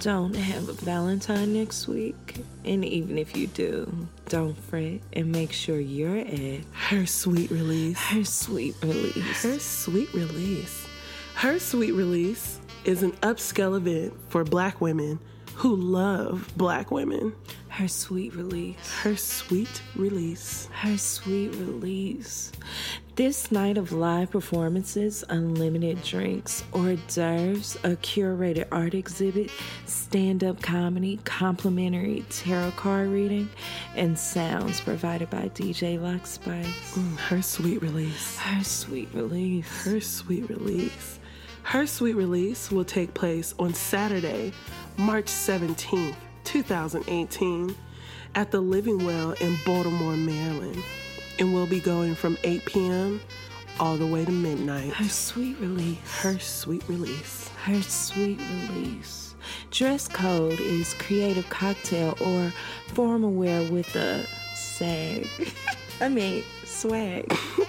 don't have a Valentine next week. And even if you do, don't fret and make sure you're at Her sweet release. her sweet release. Her sweet release. Her sweet release is an upscale event for black women who love black women. Her sweet release. Her sweet release. Her sweet release. This night of live performances, unlimited drinks, hors d'oeuvres, a curated art exhibit, stand up comedy, complimentary tarot card reading, and sounds provided by DJ Lux Spice. Mm, her sweet release. Her sweet release. Her sweet release. Her sweet release will take place on Saturday, March 17th, 2018, at the Living Well in Baltimore, Maryland. And we'll be going from 8 p.m. all the way to midnight. Her sweet release. Her sweet release. Her sweet release. Dress code is creative cocktail or formal wear with a sag. I mean, swag.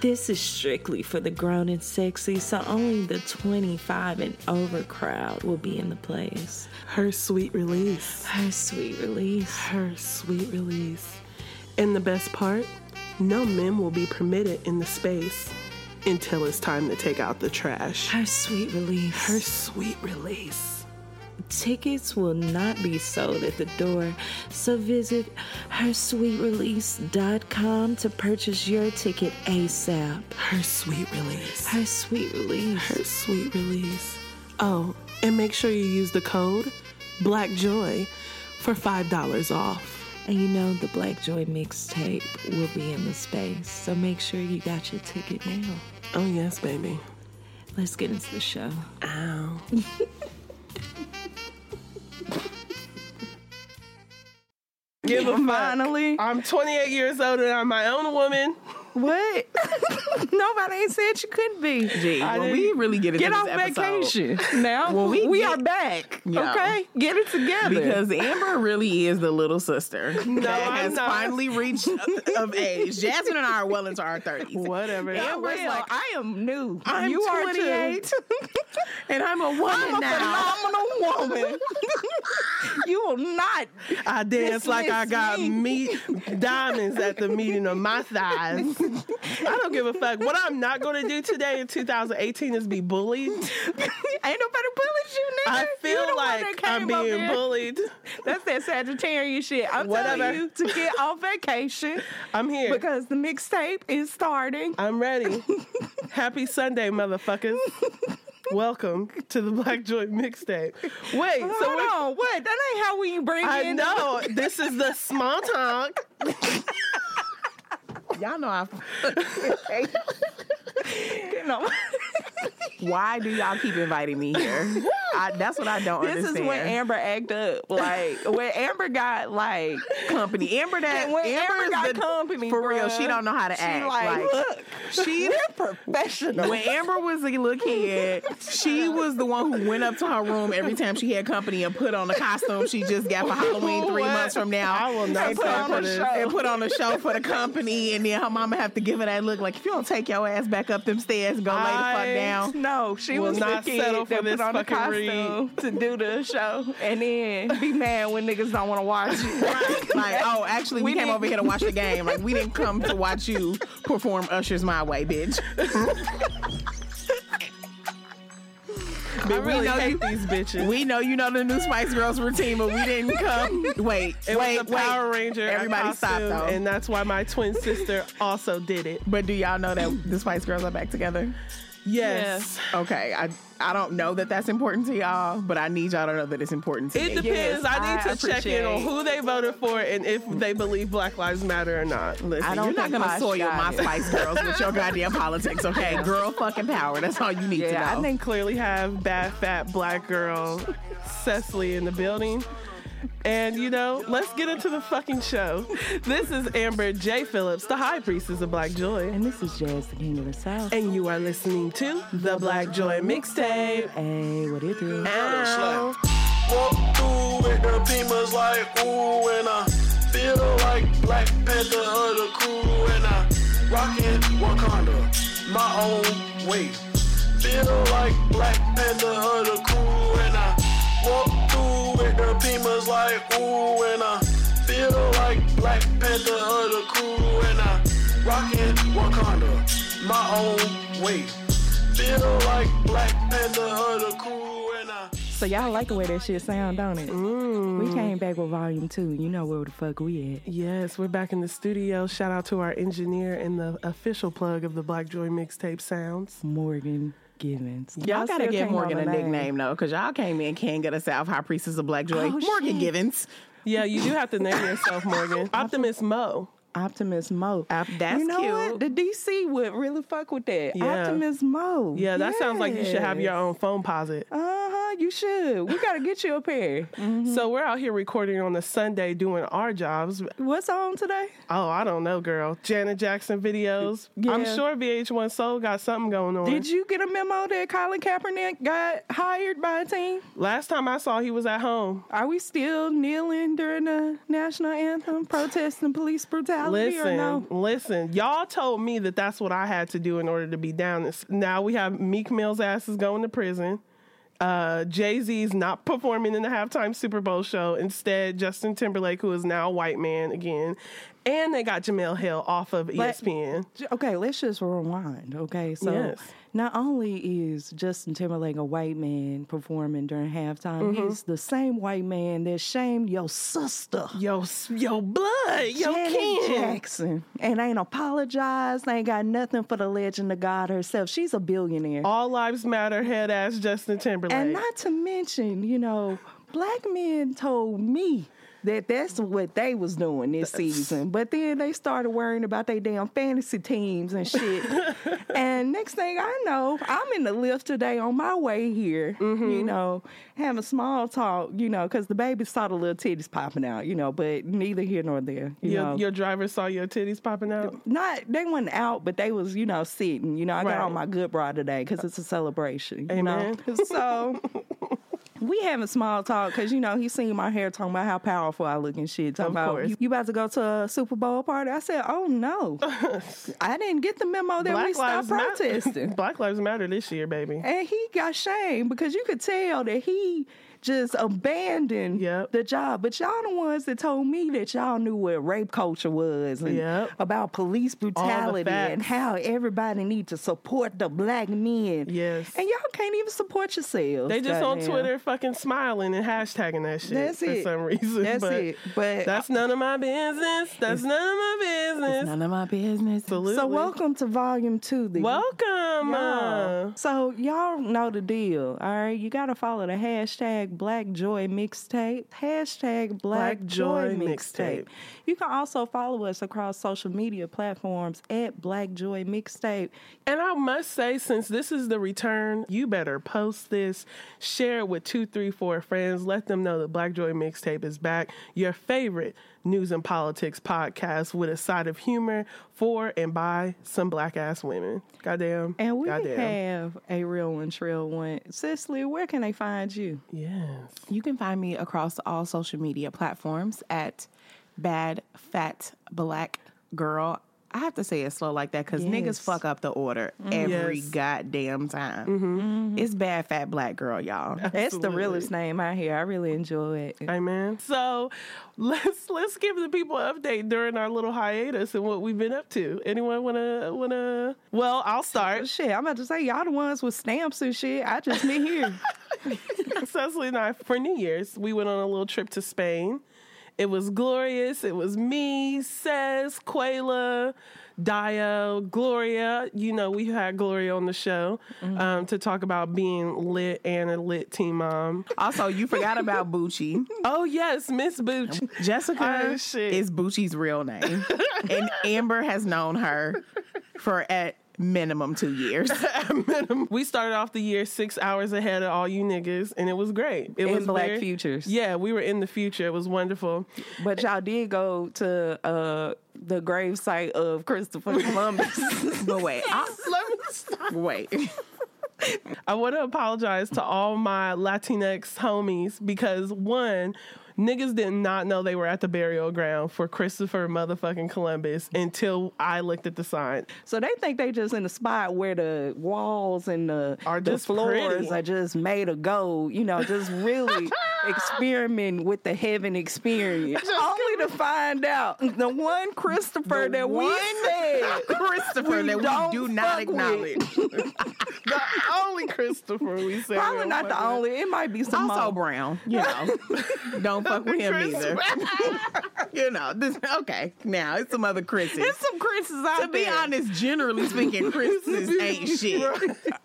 this is strictly for the grown and sexy, so only the 25 and over crowd will be in the place. Her sweet release. Her sweet release. Her sweet release. And the best part, no men will be permitted in the space until it's time to take out the trash. Her sweet release. Her sweet release. Tickets will not be sold at the door, so visit hersweetrelease.com to purchase your ticket ASAP. Her sweet release. Her sweet release. Her sweet release. Oh, and make sure you use the code BLACKJOY for $5 off. And you know the Black Joy mixtape will be in the space, so make sure you got your ticket now. Oh, yes, baby. Let's get into the show. Ow. Give a. Finally. I'm 28 years old and I'm my own woman. What? Nobody ain't said you couldn't be. Gee, when we really get into Get off episode, vacation. Now When we we, get- are back. Yeah. Okay, get it together. Because Amber really is the little sister that I'm has not. finally reached of age. Jasmine and I are well into our thirties. Whatever. Yeah, Amber's well, like, I am new. I'm you are 28. too. and I'm a woman I'm a now. phenomenal woman. you will not. I dance like I got me. meat diamonds at the meeting of my thighs. I don't give a fuck. What I'm not going to do today in 2018 is be bullied. Ain't nobody bullied you, nigga. I feel like I'm being bullied. That's that Sagittarius shit. I'm Whatever. telling you to get off vacation I'm here. because the mixtape is starting. I'm ready. Happy Sunday, motherfuckers. Welcome to the Black Joy mixtape. Wait, so Hold on, what? That ain't how we bring I in. know this is the small talk. Y'all know I. You know, Why do y'all keep inviting me here? I, that's what I don't understand. this understand. is when Amber act up. Like when Amber got like company. Amber that when Amber, Amber got the- company for real. She don't know how to she act. Like, Like, look, she we're professional. when Amber was a little kid, she was the one who went up to her room every time she had company and put on a costume she just got for Halloween three What? months from now. I will not and put on a show and put on a show for the company, and then her mama have to give her that look like if you don't take your ass back up them stairs and go lay the fuck down. No, she Will was not the kid settle for that this put on the fucking costume to do the show, and then be mad when niggas don't want to watch it. Like, oh, actually, we, We came didn't- over here to watch the game. Like, we didn't come to watch you perform Usher's My Way, bitch. I But we really know hate you. these bitches. We know you know the new Spice Girls routine, but we didn't come. Wait, it wait, was a Power wait. Ranger. Everybody stop though. and that's why my twin sister also did it. but do y'all know that the Spice Girls are back together? Yes. Okay, I I don't know that that's important to y'all, but I need y'all to know that it's important to me. It me. depends. Yes, I need I to check in on who they voted for and if they believe Black Lives Matter or not. Listen, I don't you're not gonna soil got my it. Spice Girls with your goddamn politics, okay? Girl fucking power. That's all you need to know. Yeah, I think Clearly have bad fat black girl Sesali in the building. And you know, let's get into the fucking show. This is Amber J. Phillips, the high priestess of Black Joy. And this is Jazz, the King of the South. And you are listening to the Black Joy Mixtape. Hey, what it do? Ow. Walk through with the Pimas like ooh, and I feel like Black Panther of the crew, and I rockin' Wakanda my own way. Feel like Black Panther of the crew, and I ooh, and I feel like Black Panther of the crew, and I rockin' Wakanda my own way. Feel like Black Panther of the crew, and I. So y'all like the way that shit sound, don't it? We mm. came back with volume two. You know where the fuck we at. Yes, we're back in the studio. Shout out to our engineer and the official plug of the Black Joy mixtape sounds. Morgan Givens. Y'all gotta still give Morgan a know name. nickname though, because y'all came in can't get the South, High Priestess of Black Joy. Oh, Morgan shit. Givens. Yeah, you do have to name yourself Morgan. Optimus Mo. Optimus Mo. Op- that's you know cute. what? The DC would really fuck with that. Yeah. Optimus Mo. Yeah, that sounds like you should have your own phone posit. Uh huh. You should. We gotta get you a pair. So we're out here recording on a Sunday doing our jobs. What's on today? Oh, I don't know, girl. Janet Jackson videos. I'm sure VH1 Soul got something going on. Did you get a memo that Colin Kaepernick got hired by a team? Last time I saw he was at home. Are we still kneeling during the national anthem, protesting police brutality, or Listen, no? listen. Y'all told me that that's what I had to do in order to be down. This- Now we have Meek Mill's ass is going to prison. Uh, Jay Z's not performing in the halftime Super Bowl show. Instead, Justin Timberlake, who is now a white man again, and they got Jemele Hill off of But- ESPN. Okay, let's just rewind. Okay, so Yes. Not only is Justin Timberlake a white man performing during halftime, Mm-hmm. he's the same white man that shamed your sister. your s- yo, blood, yo, Janet Ken. Jackson and ain't apologized, ain't got nothing for the legend of God herself. She's a billionaire. All lives matter, head ass Justin Timberlake. And not to mention, you know, black men told me that that's what they was doing this season. But then they started worrying about their damn fantasy teams and shit. and next thing I know, I'm in the lift today on my way here, Mm-hmm. you know, having small talk, you know, because the baby saw the little titties popping out, you know, but neither here nor there. You your, know. your driver saw your titties popping out. not they wasn't out, but they was you know sitting. You know, I got Right. on my good bra today because it's a celebration. You know, so we having small talk because you know he seen my hair talking about how powerful I look and shit. Talking Of about course. you, you about to go to a Super Bowl party. I said, oh no, I didn't get the memo that we stopped protesting. Matter. Black Lives Matter this year, baby. And he got shamed because you could tell that he just abandoned Yep. the job. But y'all the ones that told me that y'all knew what rape culture was and Yep. about police brutality and how everybody need to support the black men. Yes. And y'all can't even support yourselves. They just on goddamn. Twitter fucking smiling and hashtagging that shit That's for it. some reason. That's but it. But that's none of my business. That's none of my business. None of my business. Absolutely. so welcome to volume two. The Welcome. So y'all know the deal, all right? You gotta follow the hashtag Black Joy Mixtape, hashtag Black, Black Joy, Joy Mixtape. Mixtape. You can also follow us across social media platforms at Black Joy Mixtape. And I must say, since this is the return, you better post this, share it with two, three, four friends. Let them know that Black Joy Mixtape is back. Your favorite news and politics podcast with a side of humor for and by some black ass women. Goddamn. And we Goddamn. have a real one, trill one. Sesali, where can they find you? Yes. You can find me across all social media platforms at Bad Fat Black Girl. I have to say it slow like that because Yes. niggas fuck up the order mm-hmm. every Yes. goddamn time. Mm-hmm. Mm-hmm. It's Bad Fat Black Girl, y'all. That's the realest name out here. I really enjoy it. Amen. So let's let's give the people an update during our little hiatus and what we've been up to. Anyone wanna wanna well, I'll start. Oh, shit, I'm about to say y'all the ones with stamps and shit. I just been here. Sesali and I for New Year's, we went on a little trip to Spain. It was glorious. It was me, Cez, Quayla, Dio, Gloria. You know, we had Gloria on the show um, to talk about being lit and a lit team mom. Also, you forgot about Bucci. Oh yes, Miss Bucci. Jessica Oh, is Bucci's real name. and Amber has known her for at minimum two years. minimum. we started off the year six hours ahead of all you niggas, and it was great. It In was Black very- Futures. Yeah, we were in the future. It was wonderful. But y'all did go to uh, the grave site of Christopher Columbus. but wait, I, Let me stop. wait. I want to apologize to all my Latinx homies because one, niggas did not know they were at the burial ground for Christopher motherfucking Columbus until I looked at the sign. so they think they just in a spot where the walls and the, Are the just floors pretty. are just made of gold. You know, just really experimenting with the heaven experience, only to find out the one Christopher that we said Christopher We that don't we do not acknowledge. the only Christopher we said. probably not the only. It might be some Also more. Brown, you know. Don't fuck with him either. you know, this okay. Now it's some other Chris's. It's some Chris's out to be there. honest, generally speaking, Chris's ain't shit.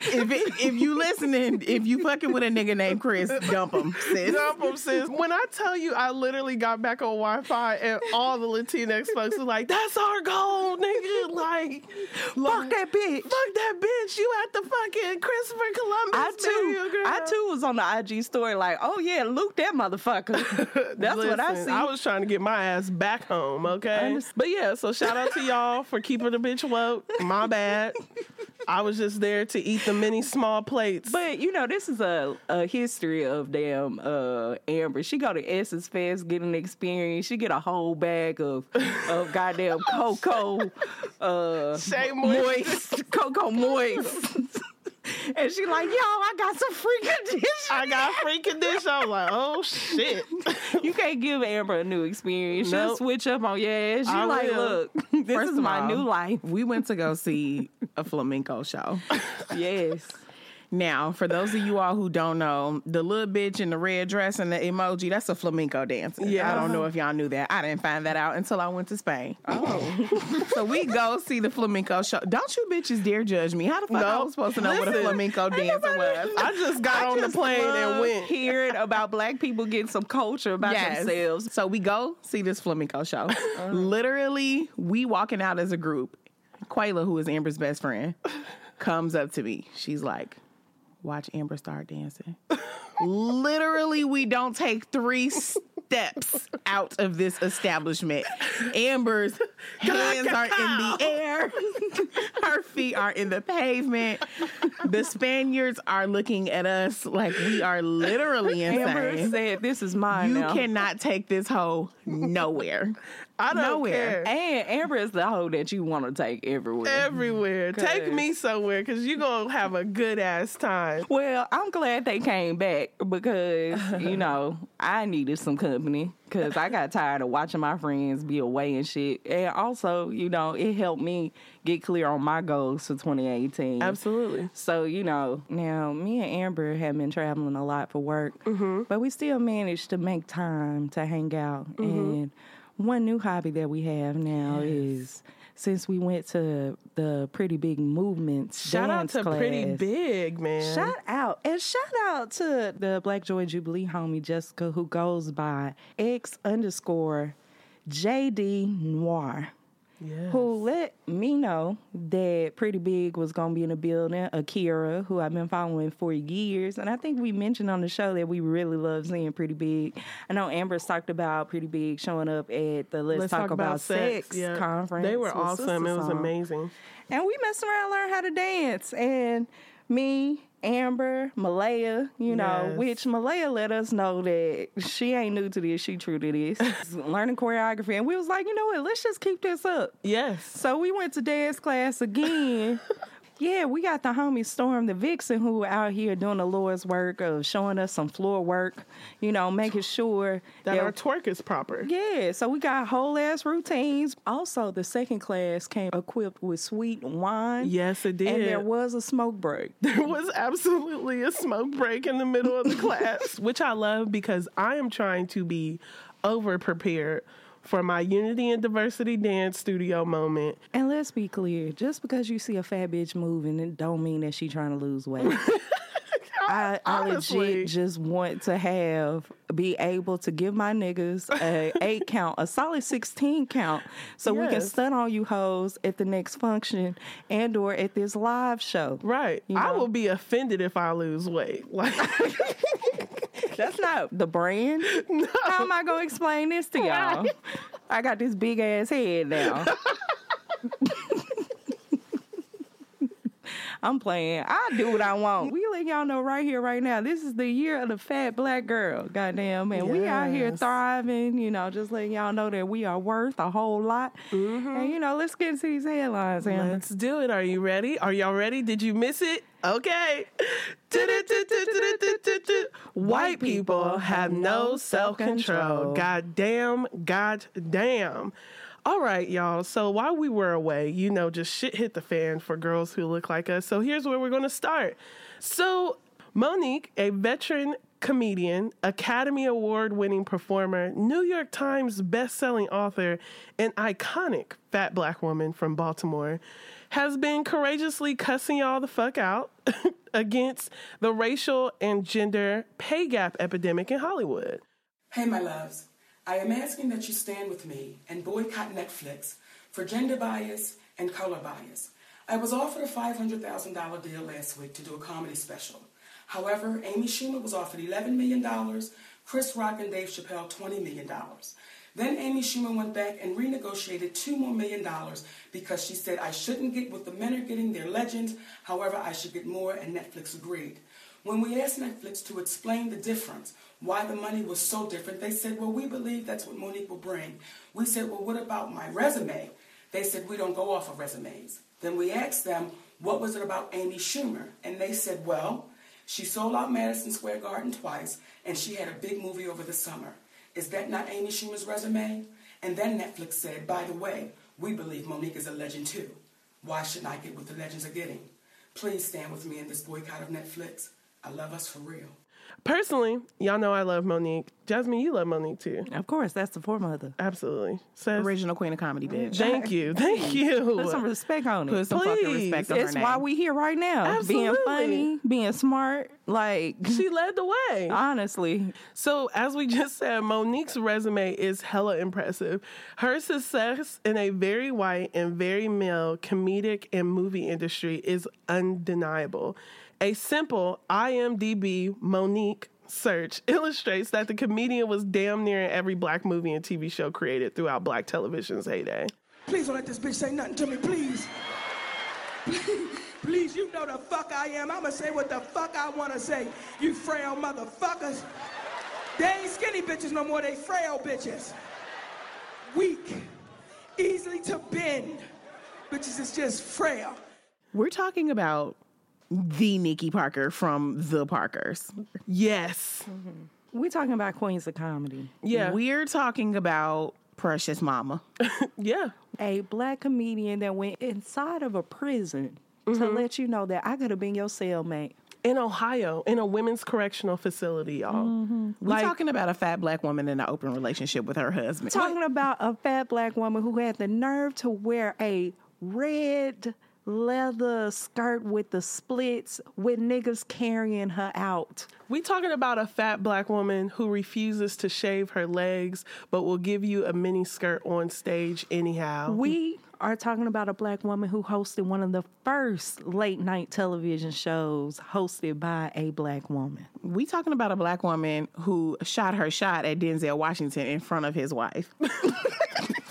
If it, if you listening, if you fucking with a nigga named Chris, dump him, sis. Dump 'em, sis. When I tell you, I literally got back on Wi-Fi and all the Latinx folks were like, "That's our goal, nigga!" Like, Fuck that bitch. fuck that bitch. You at the fucking Christopher Columbus I burial too, ground. I too was on the IG story like, oh yeah, Luke that motherfucker. That's what I see. I was trying to get my ass back home, okay? But yeah, so shout out to y'all for keeping the bitch woke. My bad. I was just there to eat the many small plates. But you know, this is a, a history of damn uh, Amber. She go to Essence Fest, get an experience. She get a whole bag of of goddamn cocoa, uh, moist, Moist. cocoa moist. and she like, yo, I got some free condition. I got free condition. I was like, oh shit. You can't give Amber a new experience. She'll switch up on your ass. She I like, will. look, this First is my all, new life. We went to go see a flamenco show. Yes. Now, for those of you all who don't know, the little bitch in the red dress and the emoji, that's a flamenco dancer. Yeah. I don't know if y'all knew that. I didn't find that out until I went to Spain. Oh. so we go see the flamenco show. Don't you bitches dare judge me. How the fuck I was supposed to know what a flamenco dancer was? I just got on the plane and went. hearing about black people getting some culture about Yes. themselves. So we go see this flamenco show. Uh-huh. Literally, we walking out as a group. Quayla, who is Amber's best friend, comes up to me. She's like, "Watch Amber start dancing." Literally, we don't take three steps out of this establishment. Amber's hands are in the air. Her feet are in the pavement. The Spaniards are looking at us like we are literally insane. Amber said, "This is mine You now." cannot take this hoe nowhere. I don't Nowhere. care. and Amber is the hoe that you want to take everywhere. Everywhere. Take me somewhere because you're going to have a good ass time. well, I'm glad they came back because you know I needed some company because I got tired of watching my friends be away and shit. And also, you know, it helped me get clear on my goals for 2018. Absolutely. So, you know, now me and Amber have been traveling a lot for work, mm-hmm. but we still managed to make time to hang out. Mm-hmm. And one new hobby that we have now is since we went to the Pretty Big Movements Shout out to Pretty Big, man. Shout out and shout out to the Black Joy Jubilee homie Jessica who goes by X underscore JD Noir Yes. who let me know that Pretty Big was gonna be in the building. Akira, who I've been following for years, and I think we mentioned on the show that we really love seeing Pretty Big. I know Amber's talked about Pretty Big showing up at the Let's, Talk, About, Sex, Yeah. conference. They were awesome. It was amazing. And we messed around, learned how to dance. And me, Amber, Malaya, you know, Yes. which Malaya let us know that she ain't new to this, she true to this. Learning choreography. And we was like, you know what, let's just keep this up. Yes. So we went to dance class again. yeah, we got the homie Storm the Vixen who out here doing the Lord's work of showing us some floor work, you know, making sure That our twerk is proper. yeah, so we got whole ass routines. Also, the second class came equipped with sweet wine. Yes, it did. And there was a smoke break. there was absolutely a smoke break in the middle of the class, which I love because I am trying to be over prepared for my Unity and Diversity Dance Studio moment. And let's be clear, just because you see a fat bitch moving, it don't mean that she trying to lose weight. I, I legit just want to have be able to give my niggas a eight count, a solid sixteen count, so we can stun on you hoes at the next function and or at this live show. Right. You I will be offended if I lose weight. Like That's not the brand. How am I gonna explain this to y'all? I got this big ass head now. I'm playing. I do what I want. We let y'all know right here, right now. This is the year of the fat black girl. Goddamn, man. We out here thriving. You know, just letting y'all know that we are worth a whole lot. Mm-hmm. And you know, let's get into these headlines, Amber. Let's do it. Are you ready? Are y'all ready? Did you miss it? Okay. White people have no self control. God damn, god damn. All right, y'all. So while we were away, you know, just shit hit the fan for girls who look like us. So here's where we're going to start. So, Monique, a veteran comedian, Academy Award winning performer, New York Times best-selling author, and iconic fat black woman from Baltimore, has been courageously cussing y'all the fuck out against the racial and gender pay gap epidemic in Hollywood. Hey, my loves. I am asking that you stand with me and boycott Netflix for gender bias and color bias. I was offered a $500,000 deal last week to do a comedy special. However, Amy Schumer was offered $11 million, Chris Rock and Dave Chappelle $20 million. Then Amy Schumer went back and renegotiated two more million dollars because she said I shouldn't get what the men are getting, they're legends. However, I should get more, and Netflix agreed. When we asked Netflix to explain the difference, why the money was so different, they said, Well, we believe that's what Monique will bring. We said, Well, what about my resume? They said, We don't go off of resumes. Then we asked them, What was it about Amy Schumer? And they said, Well, she sold out Madison Square Garden twice, and she had a big movie over the summer. Is that not Amy Schumer's resume? And then Netflix said, By the way, we believe Monique is a legend too. Why shouldn't I get what the legends are getting? Please stand with me in this boycott of Netflix. I love us for real. Personally, y'all know I love Monique. Jasmine, you love Monique too. Of course, that's the foremother. Absolutely. Says, Original queen of comedy, bitch. thank you. Thank you. Put some respect on it. Put some fucking Please. respect on It's her why name. we here right now. Absolutely. Being funny, being smart. Like She led the way. honestly, So, as we just said, Monique's resume is hella impressive. Her success in a very white and very male comedic and movie industry is undeniable. A simple IMDb Monique search illustrates that the comedian was damn near in every black movie and TV show created throughout black television's heyday. Please don't let this bitch say nothing to me, please. please, you know the fuck I am. I'ma say what the fuck I wanna say, you frail motherfuckers. They ain't skinny bitches no more, they frail bitches. Weak, easily to bend. Bitches is just frail. We're talking about the Nikki Parker from The Parkers. Yes. Mm-hmm. We're talking about queens of comedy. Yeah. We're talking about Precious Mama. yeah. A black comedian that went inside of a prison to mm-hmm. let you know that I could have been your cellmate. In Ohio, in a women's correctional facility, y'all. Mm-hmm. We're Like- talking about a fat black woman in an open relationship with her husband. Talking about a fat black woman who had the nerve to wear a red leather skirt with the splits with niggas carrying her out. We talking about a fat black woman who refuses to shave her legs but will give you a mini skirt on stage anyhow. We are talking about a black woman who hosted one of the first late night television shows hosted by a black woman. We talking about a black woman who shot her shot at Denzel Washington in front of his wife.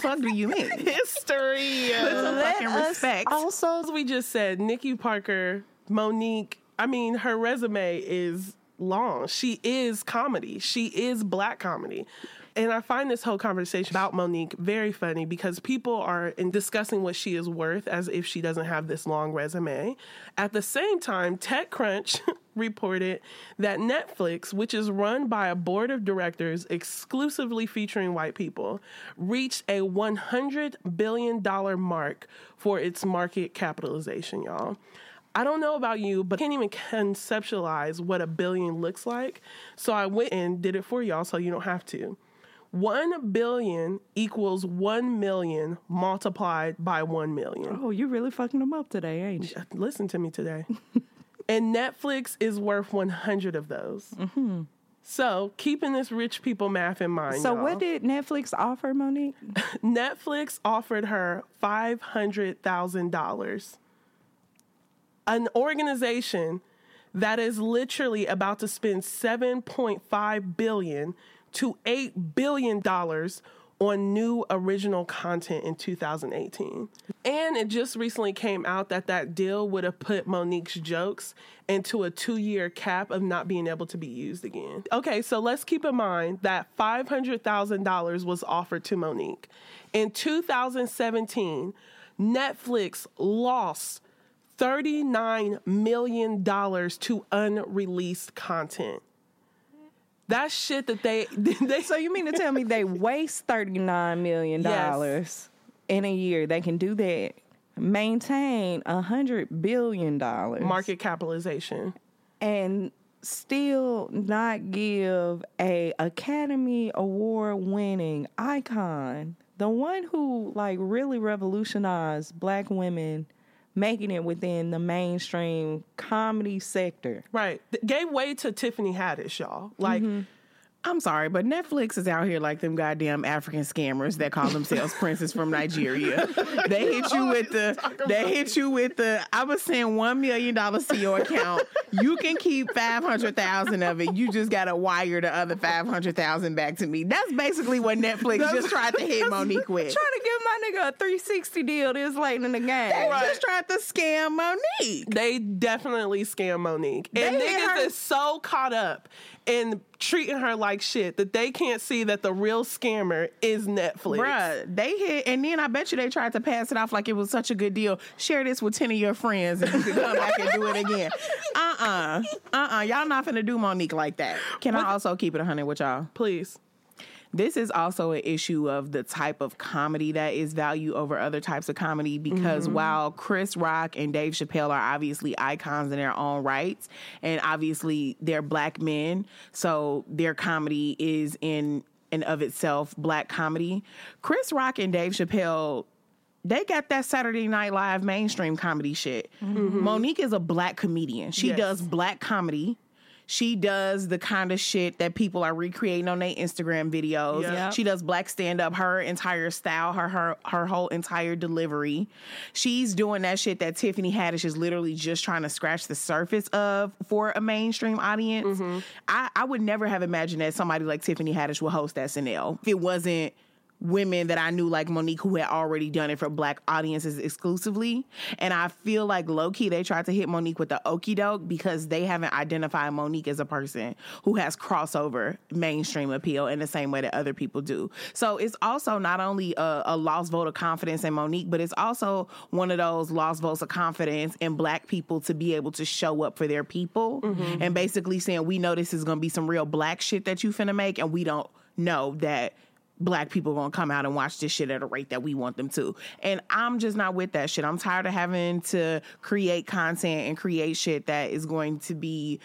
Fuck do you mean? History. Put some fucking respect. Also, As we just said, Nikki Parker, Monique, I mean, her resume is long. She is comedy. She is black comedy. And I find this whole conversation about Monique very funny because people are in discussing what she is worth as if she doesn't have this long resume. At the same time, TechCrunch reported that Netflix, which is run by a board of directors exclusively featuring white people, reached a $100 billion mark for its market capitalization, y'all. I don't know about you, but I can't even conceptualize what a billion looks like. So I went and did it for y'all so you don't have to. One billion equals one million multiplied by one million. oh, you really fucking them up today, ain't you? Listen to me today. and Netflix is worth 100 of those. Mm-hmm. So, keeping this rich people math in mind. So, y'all, what did Netflix offer, Monique? Netflix offered her $500,000. An organization that is literally about to spend 7.5 billion to 8 billion dollars on new original content in 2018. And it just recently came out that that deal would have put Monique's jokes into a 2-year cap of not being able to be used again. Okay, so let's keep in mind that $500,000 was offered to Monique. In 2017, Netflix lost $39 million to unreleased content. That shit that they they So you mean to tell me they waste thirty nine million dollars in a year? They can do that. Maintain a hundred billion dollars market capitalization. and still not give a Academy Award winning icon, the one who like really revolutionized black women making it within the mainstream comedy sector. Right. Gave way to Tiffany Haddish, y'all. Like mm-hmm. I'm sorry, but Netflix is out here like them goddamn African scammers that call themselves princes from Nigeria. They hit you with the they hit you with the I was saying one million dollars to your account. You can keep five hundred thousand of it. You just gotta wire the other five hundred thousand back to me. That's basically what Netflix just tried to hit Monique with. Trying to give my nigga a 360 deal this late in the game. They just tried to scam Monique. they definitely scam Monique. And They niggas her- is so caught up in treating her like shit that they can't see that the real scammer is Netflix. Bruh, they hit, and then I bet you they tried to pass it off like it was such a good deal. Share this with 10 of your friends and you can come back and do it again. Uh uh-uh. uh. Y'all not finna do Monique like that. Can I also keep it 100 with y'all? Please. This is also an issue of the type of comedy that is value over other types of comedy because mm-hmm. while Chris Rock and Dave Chappelle are obviously icons in their own rights, and obviously they're black men, so their comedy is in and of itself black comedy. Chris Rock and Dave Chappelle they got that Saturday Night Live mainstream comedy shit. Mm-hmm. Monique is a black comedian. She Yes. does black comedy. She does the kind of shit that people are recreating on their Instagram videos. Yep. She does black stand up, her entire style, her her her whole entire delivery. She's doing that shit that Tiffany Haddish is literally just trying to scratch the surface of for a mainstream audience. Mm-hmm. I, I would never have imagined that somebody like Tiffany Haddish would host SNL if it wasn't women that I knew like Monique who had already done it for black audiences exclusively. And I feel like low key they tried to hit Monique with the okey doke because they haven't identified Monique as a person who has crossover mainstream appeal in the same way that other people do. So it's also not only a, a lost vote of confidence in Monique, but it's also one of those lost votes of confidence in black people to be able to show up for their people mm-hmm. and basically saying, we know this is going to be some real black shit that you finna make and we don't know that black people gonna come out and watch this shit at a rate that we want them to. And I'm just not with that shit. I'm tired of having to create content and create shit that is going to be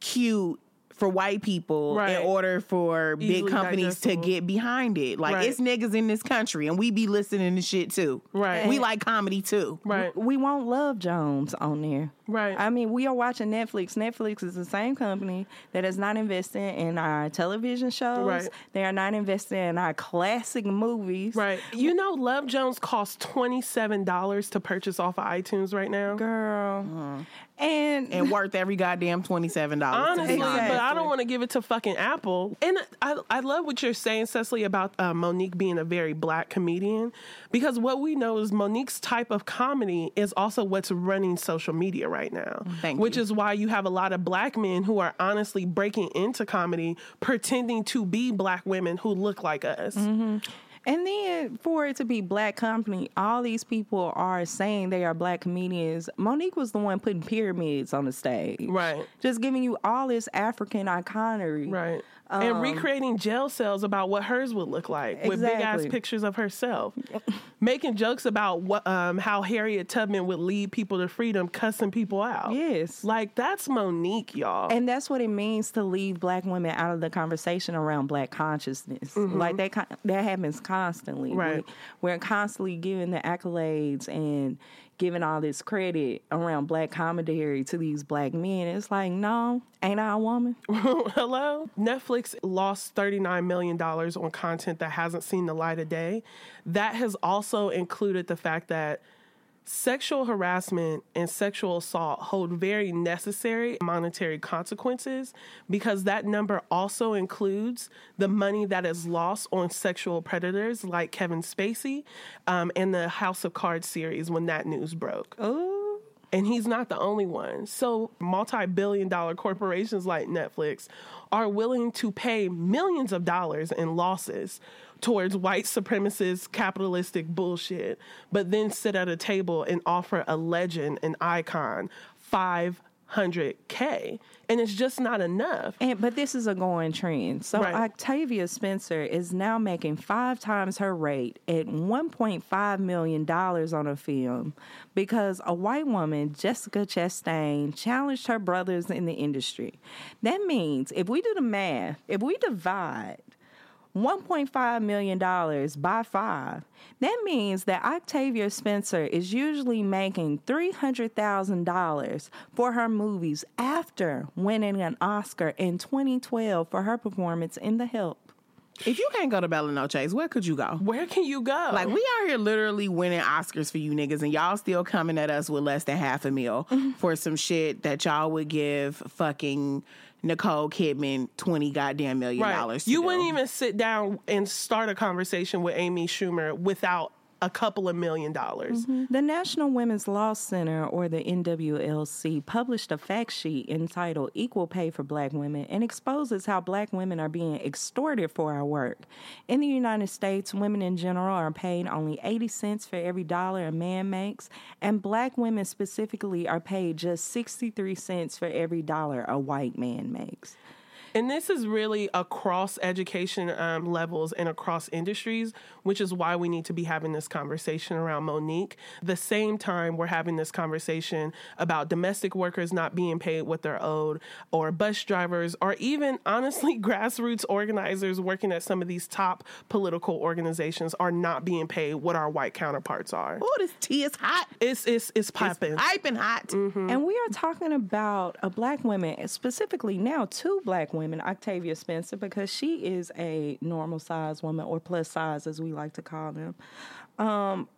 cute for white people Right. in order for big Easily companies to get behind it. Like Right. it's niggas in this country and we be listening to shit too. Right. We like comedy too. Right. We won't Love Jones on there. Right. I mean, we are watching Netflix. Netflix is the same company that is not investing in our television shows. Right. They are not investing in our classic movies. Right. You know, Love Jones costs $27 to purchase off of iTunes right now. Girl. Uh-huh. And, And worth every goddamn twenty seven dollars. Honestly, but I don't want to give it to fucking Apple. And I, I love what you're saying, Sesali, about uh, Monique being a very black comedian, because what we know is Monique's type of comedy is also what's running social media right now. Thank which you. is why you have a lot of black men who are honestly breaking into comedy, pretending to be black women who look like us. And then for it to be black company, all these people are saying they are black comedians. Monique was the one putting pyramids on the stage. Right. Just giving you all this African iconery. Right. And recreating jail cells about what hers would look like with big ass pictures of herself. Making jokes about what um, how Harriet Tubman would lead people to freedom, cussing people out. Yes. Like that's Monique, y'all. And that's what it means to leave black women out of the conversation around black consciousness. Like that that happens constantly. Right. We, we're constantly giving the accolades and giving all this credit around black commentary to these black men. It's like, no, ain't I a woman? Hello? Netflix lost $39 million on content that hasn't seen the light of day. That has also included the fact that sexual harassment and sexual assault hold very necessary monetary consequences because that number also includes the money that is lost on sexual predators like Kevin Spacey um, and the House of Cards series when that news broke. Oh, And he's not the only one. So, multi billion dollar corporations like Netflix are willing to pay millions of dollars in losses towards white supremacist capitalistic bullshit, but then sit at a table and offer a legend, an icon, 500K. And it's just not enough. And but this is a going trend. So Right. Octavia Spencer is now making five times her rate at 1.5 million dollars on a film because a white woman, Jessica Chastain, challenged her brothers in the industry. That means if we do the math, if we divide 1.5 million dollars by 5 that means that Octavia Spencer is usually making $300,000 for her movies after winning an Oscar in 2012 for her performance in The Help If you can't go to Bella Noche's, where could you go? Where can you go? Like we are here literally winning Oscars for you niggas, and y'all still coming at us with less than half a meal Mm-hmm. for some shit that y'all would give fucking Nicole Kidman twenty goddamn million right. dollars. to You do. wouldn't even sit down and start a conversation with Amy Schumer without a couple of million dollars. Mm-hmm. The National Women's Law Center, or the NWLC, published a fact sheet entitled Equal Pay for Black Women and exposes how black women are being extorted for our work. In the United States, women in general are paid only 80 cents for every dollar a man makes, and black women specifically are paid just 63 cents for every dollar a white man makes. And this is really across education um, levels and across industries, which is why we need to be having this conversation around Monique. The same time we're having this conversation about domestic workers not being paid what they're owed, or bus drivers, or even honestly grassroots organizers working at some of these top political organizations are not being paid what our white counterparts are. Oh, this tea is hot. It's it's it's popping. It's piping hot. And we are talking about a black woman, specifically now two black women, Octavia Spencer, because she is a normal size woman or plus size, as we like to call them. Um,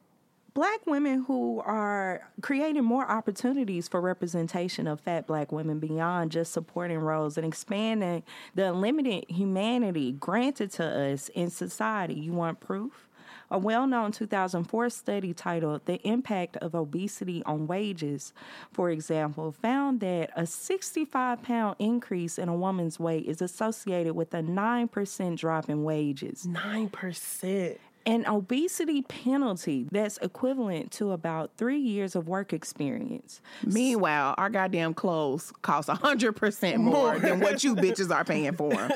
black women who are creating more opportunities for representation of fat black women beyond just supporting roles and expanding the unlimited humanity granted to us in society. You want proof? A well known 2004 study titled The Impact of Obesity on Wages, for example, found that a 65 pound increase in a woman's weight is associated with a 9% drop in wages. Nine percent. An obesity penalty that's equivalent to about three years of work experience. Meanwhile, our goddamn clothes cost hundred percent more than what you bitches are paying for.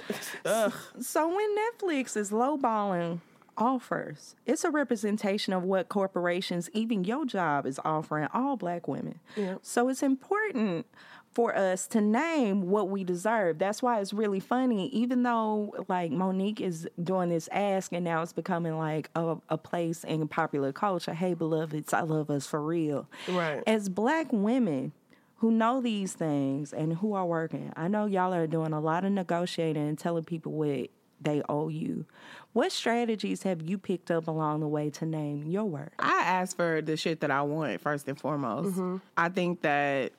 So when Netflix is lowballing offers, it's a representation of what corporations, even your job, is offering all black women. Yeah. So it's important for us to name what we deserve. That's why it's really funny, even though like Monique is doing this ask and now it's becoming like a, a place in popular culture. Hey beloveds, I love us for real. Right. As black women, who know these things and who are working. I know y'all are doing a lot of negotiating and telling people what they owe you. What strategies have you picked up along the way to name your work? I ask for the shit that I want first and foremost. I think that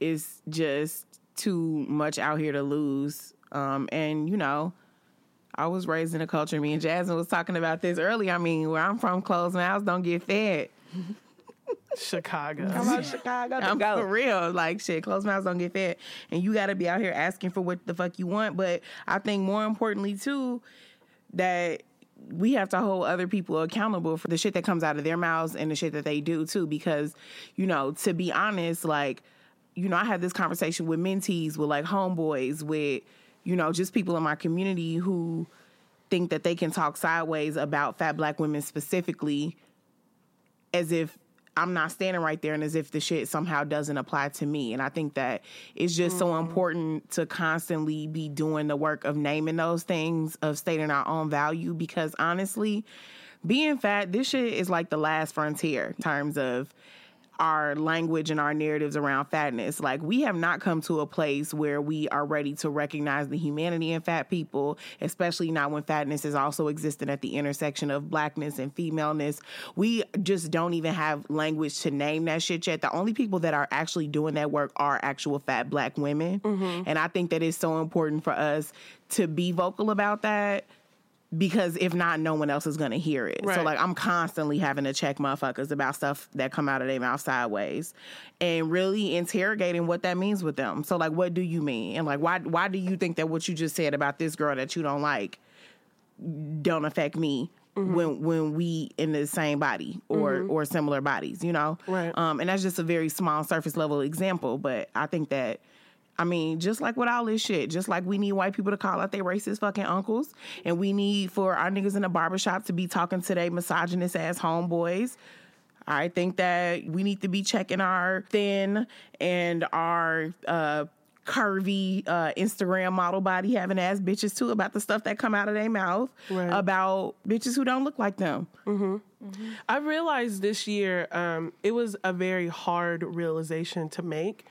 it's just too much out here to lose. Um, and you know, I was raised in a culture. Me and Jasmine was talking about this earlier. I mean, where I'm from, closed mouths don't get fed. Chicago. Come on, Chicago I'm for real. Like shit, closed mouths don't get fed, and you got to be out here asking for what the fuck you want. But I think more importantly too, that we have to hold other people accountable for the shit that comes out of their mouths and the shit that they do too. Because you know, to be honest, like you know, I had this conversation with mentees, with like homeboys, with you know, just people in my community who think that they can talk sideways about fat black women specifically as if I'm not standing right there and as if the shit somehow doesn't apply to me. And I think that it's just so mm-hmm. important to constantly be doing the work of naming those things, of stating our own value, because honestly, being fat, this shit is like the last frontier in terms of our language and our narratives around fatness. Like we have not come to a place where we are ready to recognize the humanity in fat people, especially not when fatness is also existing at the intersection of blackness and femaleness. We just don't even have language to name that shit yet. The only people that are actually doing that work are actual fat black women. Mm-hmm. And I think that it's so important for us to be vocal about that because if not, no one else is gonna hear it. So like I'm constantly having to check motherfuckers about stuff that come out of their mouth sideways and really interrogating what that means with them. So like what do you mean? And like why why do you think that what you just said about this girl that you don't like don't affect me when when we in the same body or or similar bodies, you know. Right. Um, and that's just a very small surface level example, but I think that. I mean, just like with all this shit, just like we need white people to call out their racist fucking uncles, and we need for our niggas in the barbershop to be talking to their misogynist ass homeboys. I think that we need to be checking our thin and our uh, curvy uh, Instagram model body having ass bitches too about the stuff that come out of their mouth Right. about bitches who don't look like them. I realized this year um, it was a very hard realization to make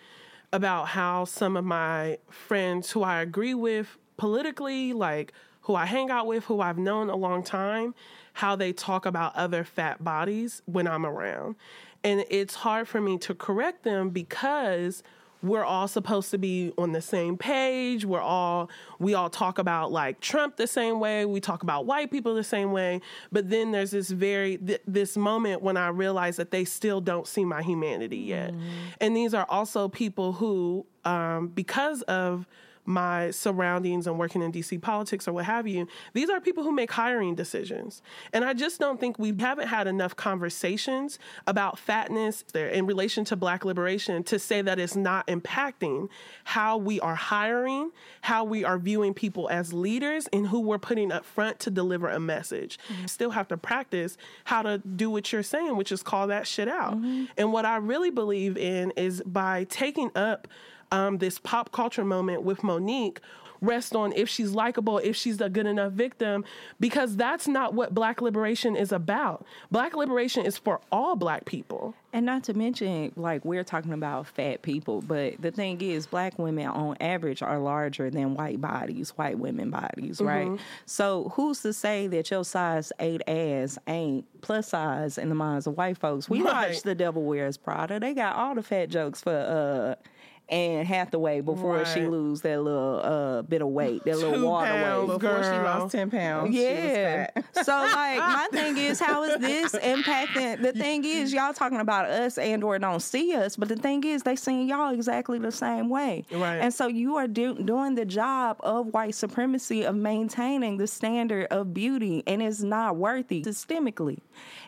about how some of my friends who I agree with politically, like who I hang out with, who I've known a long time, how they talk about other fat bodies when I'm around. And it's hard for me to correct them because we're all supposed to be on the same page. We're all we all talk about like Trump the same way. We talk about white people the same way. But then there's this very th- this moment when I realize that they still don't see my humanity yet. And these are also people who, um, because of my surroundings and working in DC politics or what have you, these are people who make hiring decisions. And I just don't think we haven't had enough conversations about fatness there in relation to black liberation to say that it's not impacting how we are hiring, how we are viewing people as leaders, and who we're putting up front to deliver a message. Mm-hmm. Still have to practice how to do what you're saying, which is call that shit out. Mm-hmm. And what I really believe in is by taking up um, this pop culture moment with Monique rest on if she's likable, if she's a good enough victim, because that's not what black liberation is about. Black liberation is for all black people. And not to mention, like we're talking about fat people, but the thing is, black women on average are larger than white bodies, white women bodies, right? So who's to say that your size eight ass ain't plus size in the minds of white folks? We Right. watched The Devil Wears Prada. They got all the fat jokes for uh Anne Hathaway before she Right. lose that little uh bit of weight, that little water pounds, weight. Before she lost 10 pounds. she was Yeah. fat. so like my thing is how is this impacting the thing is y'all talking about us and or don't see us, but the thing is they seeing y'all exactly the same way. Right. And so you are do, doing the job of white supremacy of maintaining the standard of beauty and it's not worthy systemically.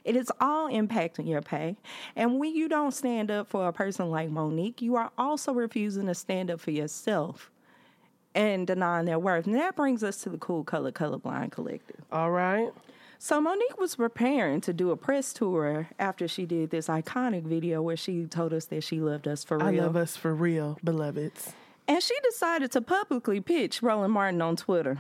It is all impacting your pay. And when you don't stand up for a person like Monique, you are also refusing to stand up for yourself and denying their worth. And that brings us to the Cool Color Colorblind Collective. All right. So Monique was preparing to do a press tour after she did this iconic video where she told us that she loved us for real. I love us for real, beloveds. And she decided to publicly pitch Roland Martin on Twitter.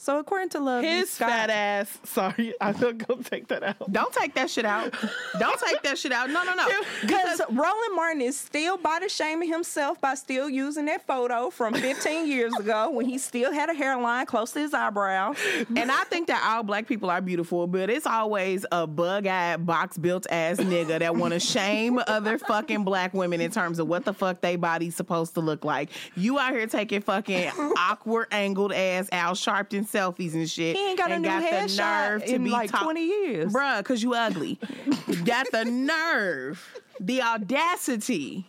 So according to Love His Scott, fat ass. Sorry, I'm gonna go take that out. Don't take that shit out. Don't take that shit out. No, no, no. Because Roland Martin is still body shaming himself by still using that photo from 15 years ago when he still had a hairline close to his eyebrow. And I think that all black people are beautiful, but it's always a bug-eyed, box-built ass nigga that want to shame other fucking black women in terms of what the fuck they body's supposed to look like. You out here taking fucking awkward, angled ass Al Sharpton selfies and shit. He ain't got a new got the headshot nerve to in be like talk- 20 years. bruh, because you ugly. got the nerve, the audacity.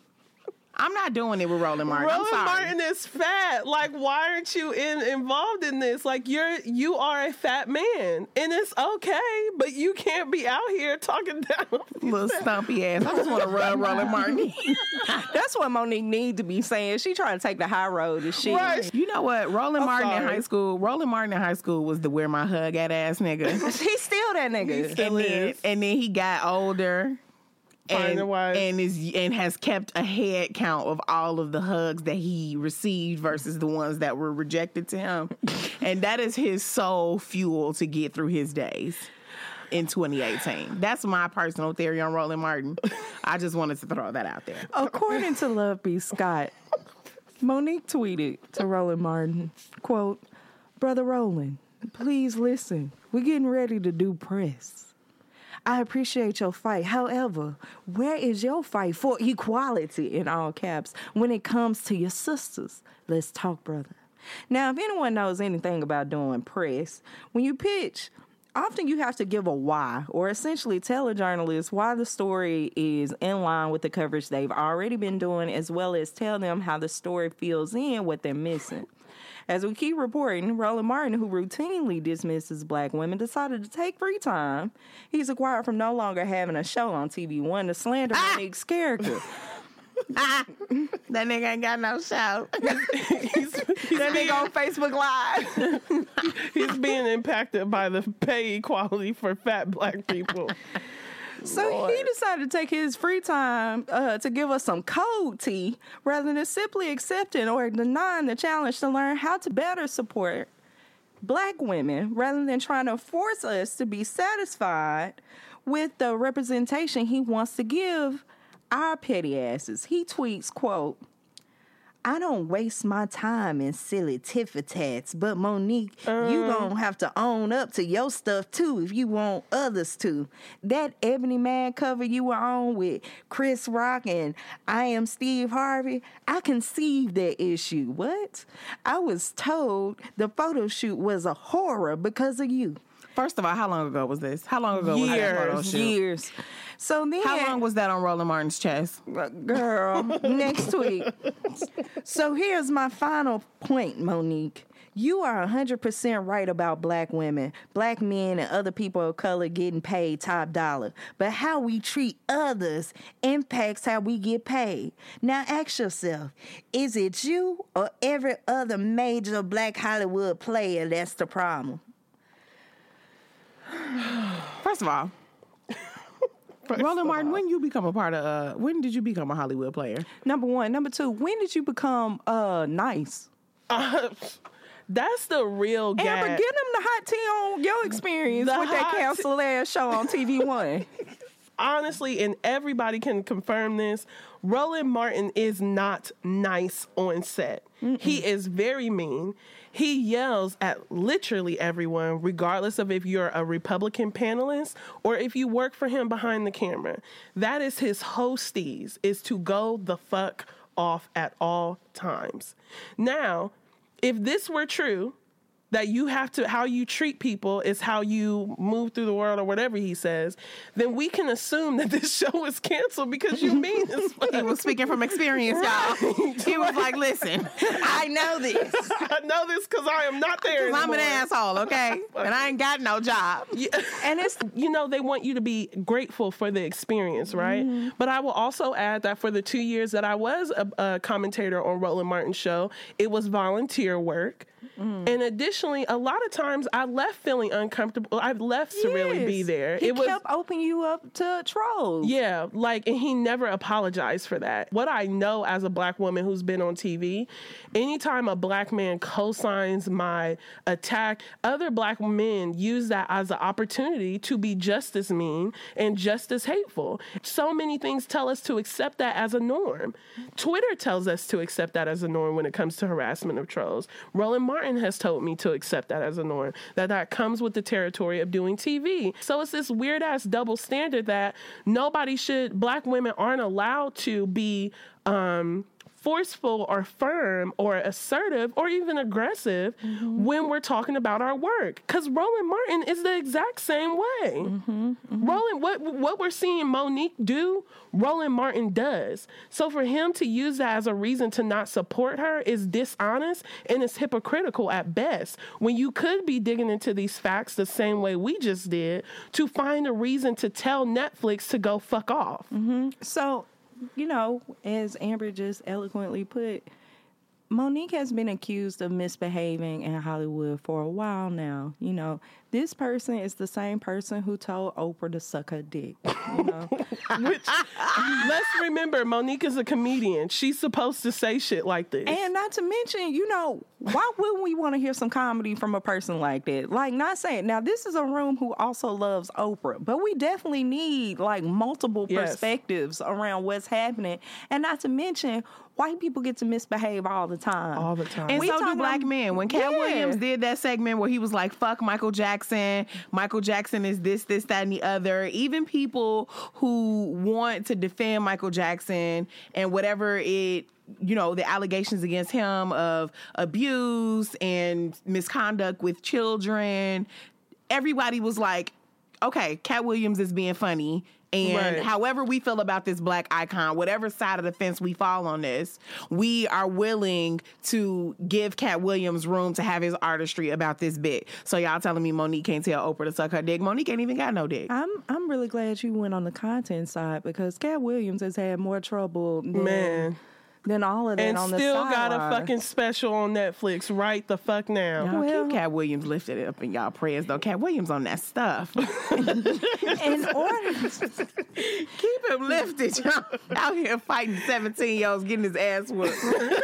I'm not doing it with Roland Martin. I'm Roland sorry. Martin is fat. Like, why aren't you in, involved in this? Like, you're you are a fat man, and it's okay, but you can't be out here talking down. Little stumpy ass. I just want to rub Roland Martin. That's what Monique need to be saying. She trying to take the high road and shit. Right. You know what? Roland Martin in high school. Roland Martin in high school was the wear my hug at ass nigga. He's still that nigga. still and then is. and then he got older. And, and is and has kept a head count of all of the hugs that he received versus the ones that were rejected to him, and that is his sole fuel to get through his days in 2018. That's my personal theory on Roland Martin. I just wanted to throw that out there. According to Love B. Scott, Monique tweeted to Roland Martin, quote, Brother Roland, please listen. We're getting ready to do press. I appreciate your fight. However, where is your fight for equality in all caps when it comes to your sisters? Let's talk, brother. Now, if anyone knows anything about doing press, when you pitch, often you have to give a why or essentially tell a journalist why the story is in line with the coverage they've already been doing, as well as tell them how the story fills in what they're missing. As we keep reporting, Roland Martin, who routinely dismisses black women, decided to take free time. He's acquired from no longer having a show on TV One to slander ah! Monique's character. that nigga ain't got no show. that nigga on Facebook Live. He's being impacted by the pay equality for fat black people. So he decided to take his free time uh, to give us some cold tea rather than simply accepting or denying the challenge to learn how to better support black women rather than trying to force us to be satisfied with the representation he wants to give our petty asses. He tweets, quote, I don't waste my time in silly tats, but Monique, you uh. gonna have to own up to your stuff too if you want others to. That Ebony Man cover you were on with Chris Rock and I am Steve Harvey, I conceived that issue. What? I was told the photo shoot was a horror because of you. First of all, how long ago was this? How long ago was that photo Years. shoot? Years. So then How long was that on Roland Martin's chest? Girl, next week. So here's my final point, Monique. You are 100% right about black women, black men, and other people of color getting paid top dollar. But how we treat others impacts how we get paid. Now ask yourself is it you or every other major black Hollywood player that's the problem? First of all, Roland Martin, when you become a part of, uh, when did you become a Hollywood player? Number one. Number two, when did you become uh nice? That's the real Amber, gag. get them the hot tea on your experience The with that tea- council ass show on TV One. honestly, and everybody can confirm this, Roland Martin is not nice on set. He is very mean. He yells at literally everyone, regardless of if you're a Republican panelist or if you work for him behind the camera. That is his hosties, is to go the fuck off at all times. Now, if this were true, that you have to how you treat people is how you move through the world or whatever he says, then we can assume that this show is canceled because you mean fuck. He was speaking from experience, y'all. He was like, listen, I know this. I know this because I am not there. I'm an asshole, okay? And I ain't got no job. and it's you know they want you to be grateful for the experience right Mm-hmm. but i will also add that for the two years that i was a, a commentator on roland martin's show it was volunteer work Mm. and additionally a lot of times i left feeling uncomfortable i left to really be there He it was kept opening you up to trolls. yeah, like, and he never apologized for that. What I know as a black woman who's been on TV, anytime a black man co signs my attack, other black men use that as an opportunity to be just as mean and just as hateful. So many things tell us to accept that as a norm. Twitter tells us to accept that as a norm when it comes to harassment of trolls. Roland Martin has told me to accept that as a norm, that that comes with the territory of doing TV. So it's this weird ass double standard that nobody should, black women aren't allowed to be um, forceful or firm or assertive or even aggressive mm-hmm. when we're talking about our work. Because Roland Martin is the exact same way. Mm-hmm, mm-hmm. Roland, what what we're seeing Monique do, Roland Martin does. So for him to use that as a reason to not support her is dishonest and it's hypocritical at best. When you could be digging into these facts the same way we just did to find a reason to tell Netflix to go fuck off. So, you know, as Amber just eloquently put, Monique has been accused of misbehaving in Hollywood for a while now. You know, this person is the same person who told Oprah to suck her dick. You know, Which let's remember, Monique is a comedian. She's supposed to say shit like this. and not to mention, you know, why wouldn't we want to hear some comedy from a person like that? Like, not saying now, this is a room who also loves Oprah, but we definitely need like multiple Yes. perspectives around what's happening, and not to mention. White people get to misbehave all the time. All the time. And We so do black about- men. When Katt Yeah. Williams did that segment where he was like, fuck Michael Jackson, Michael Jackson is this, this, that, and the other. Even people who want to defend Michael Jackson and whatever it you know the allegations against him of abuse and misconduct with children everybody was like okay Katt Williams is being funny And Right. however we feel about this black icon, whatever side of the fence we fall on this, we are willing to give Katt Williams room to have his artistry about this bit. So y'all telling me Monique can't tell Oprah to suck her dick? Monique ain't even got no dick. I'm I'm really glad you went on the content side because Katt Williams has had more trouble than, Man. Than all of that And on the still the got a fucking special on Netflix right the fuck now. Y'all Well- keep Katt Williams lifted up in y'all prayers though. Katt Williams on that stuff. in order keep him lifted, y'all. Out here fighting 17 year olds getting his ass whooped.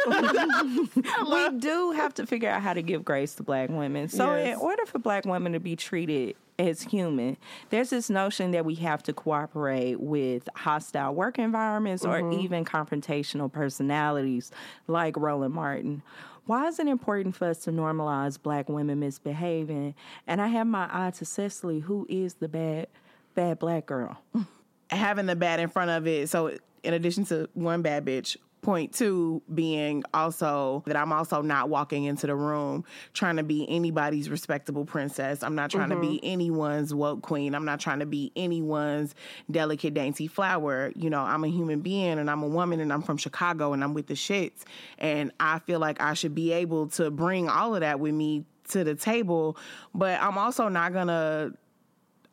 we do have to figure out how to give grace to black women. So, Yes. in order for black women to be treated as human, there's this notion that we have to cooperate with hostile work environments or mm-hmm. even confrontational personalities like Roland Martin. Why is it important for us to normalize black women misbehaving? And I have my eye to Sesali, who is the bad, bad black girl. having the bad in front of it. So in addition to one bad bitch, point two being also that I'm also not walking into the room trying to be anybody's respectable princess. I'm not trying to be mm-hmm. anyone's woke queen. I'm not trying to be anyone's delicate dainty flower. You know, I'm a human being and I'm a woman and I'm from Chicago and I'm with the shits. And I feel like I should be able to bring all of that with me to the table, but I'm also not going to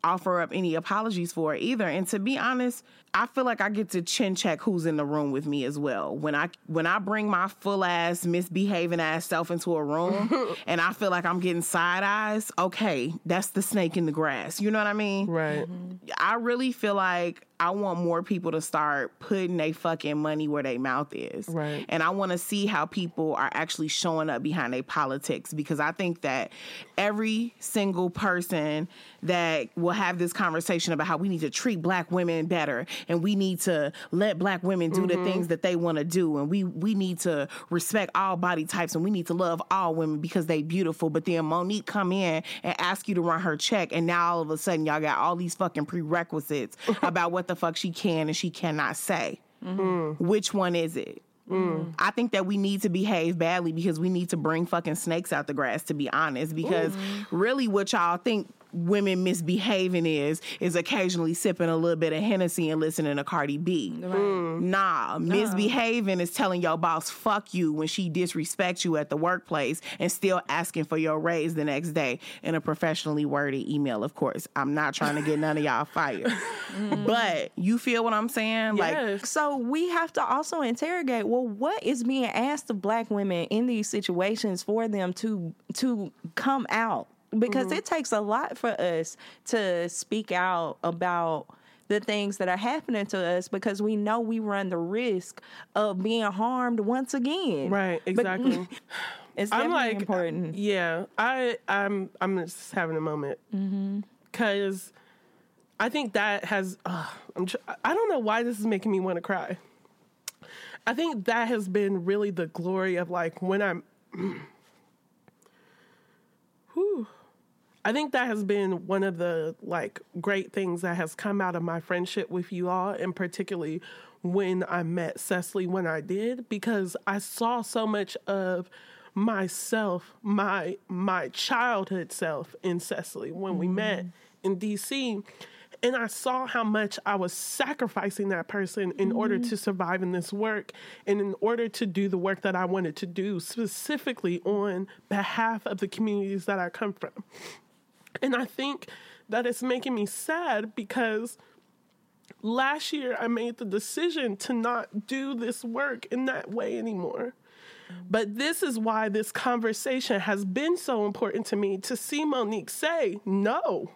offer up any apologies for it either. And to be honest, I feel like I get to chin check who's in the room with me as well. When I when I bring my full ass misbehaving ass self into a room and I feel like I'm getting side eyes, okay, that's the snake in the grass. You know what I mean? Right. Mm-hmm. I really feel like I want more people to start putting their fucking money where their mouth is. Right. And I want to see how people are actually showing up behind their politics because I think that every single person that will have this conversation about how we need to treat black women better and we need to let black women do the mm-hmm. things that they want to do and we we need to respect all body types and we need to love all women because they beautiful but then Monique come in and ask you to run her check and now all of a sudden y'all got all these fucking prerequisites about what the fuck she can and she cannot say. Mm-hmm. Which one is it? Mm. I think that we need to behave badly because we need to bring fucking snakes out the grass, to be honest. Because mm. really, what y'all think women misbehaving is, is occasionally sipping a little bit of Hennessy and listening to Cardi B. Hmm. Nah, misbehaving is telling your boss, fuck you, when she disrespects you at the workplace and still asking for your raise the next day in a professionally worded email, of course. I'm not trying to get none of y'all fired. Mm-hmm. But you feel what I'm saying? Like, Yes. So we have to also interrogate. Well, what is being asked of black women in these situations for them to to come out? Because it takes a lot for us to speak out about the things that are happening to us because we know we run the risk of being harmed once again. Right, exactly. It's I'm like, important. yeah, I, I'm, I'm just having a moment because I think that has. Uh, I'm. Tr- I don't know why this is making me want to cry. I think that has been really the glory of like when I'm. Whew. I think that has been one of the like great things that has come out of my friendship with you all, and particularly when I met Sesali when I did, because I saw so much of myself, my my childhood self in Sesali when we met mm-hmm. in DC. And I saw how much I was sacrificing that person in order mm-hmm. to survive in this work and in order to do the work that I wanted to do, specifically on behalf of the communities that I come from. And I think that it's making me sad because last year I made the decision to not do this work in that way anymore. But this is why this conversation has been so important to me to see Monique say, no,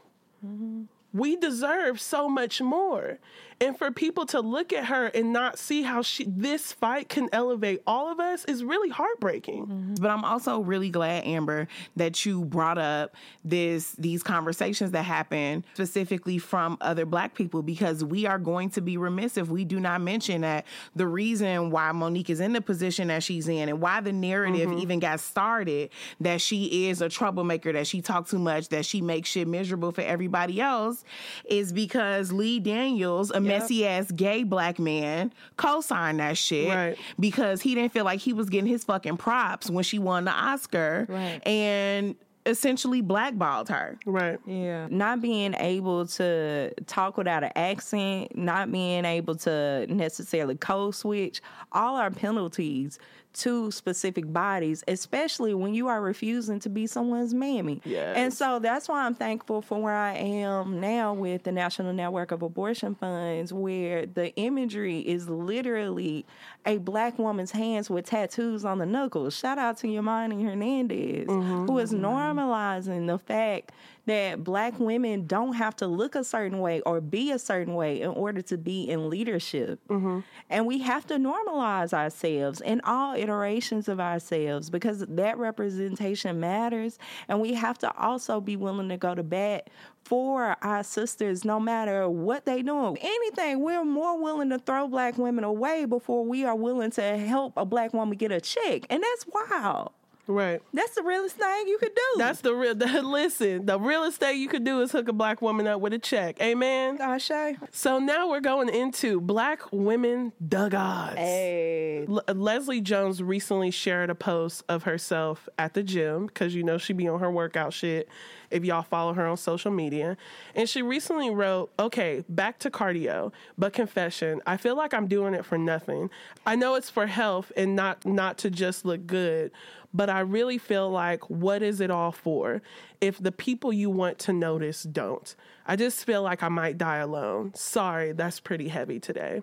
we deserve so much more. And for people to look at her and not see how she this fight can elevate all of us is really heartbreaking. Mm-hmm. But I'm also really glad, Amber, that you brought up this these conversations that happen specifically from other black people because we are going to be remiss if we do not mention that the reason why Monique is in the position that she's in and why the narrative mm-hmm. even got started that she is a troublemaker, that she talks too much, that she makes shit miserable for everybody else is because Lee Daniels, a messy ass gay black man, co-signed that shit Right. because he didn't feel like he was getting his fucking props when she won the Oscar. Right. And essentially blackballed her. Right. Yeah. Not being able to talk without an accent, not being able to necessarily code switch, all our penalties to specific bodies, especially when you are refusing to be someone's mammy. Yes. And so that's why I'm thankful for where I am now with the National Network of Abortion Funds, where the imagery is literally a black woman's hands with tattoos on the knuckles. Shout out to Yamani Hernandez, who mm-hmm, is mm-hmm. normalizing the fact that black women don't have to look a certain way or be a certain way in order to be in leadership. Mm-hmm. And we have to normalize ourselves in all iterations of ourselves because that representation matters. And we have to also be willing to go to bat for our sisters no matter what they do. Anything, we're more willing to throw black women away before we are willing to help a black woman get a check. And that's wild. Right. That's the realest thing you could do. That's the real. The, listen, the realest thing you could do is hook a black woman up with a check. Amen. Ashe. So now we're going into black women dug odds. Hey. L- Leslie Jones recently shared a post of herself at the gym because you know she be on her workout shit if y'all follow her on social media. And she recently wrote, Okay, back to cardio, but confession, I feel like I'm doing it for nothing. I know it's for health and not not to just look good, but I really feel like what is it all for if the people you want to notice don't? I just feel like I might die alone. Sorry, that's pretty heavy today.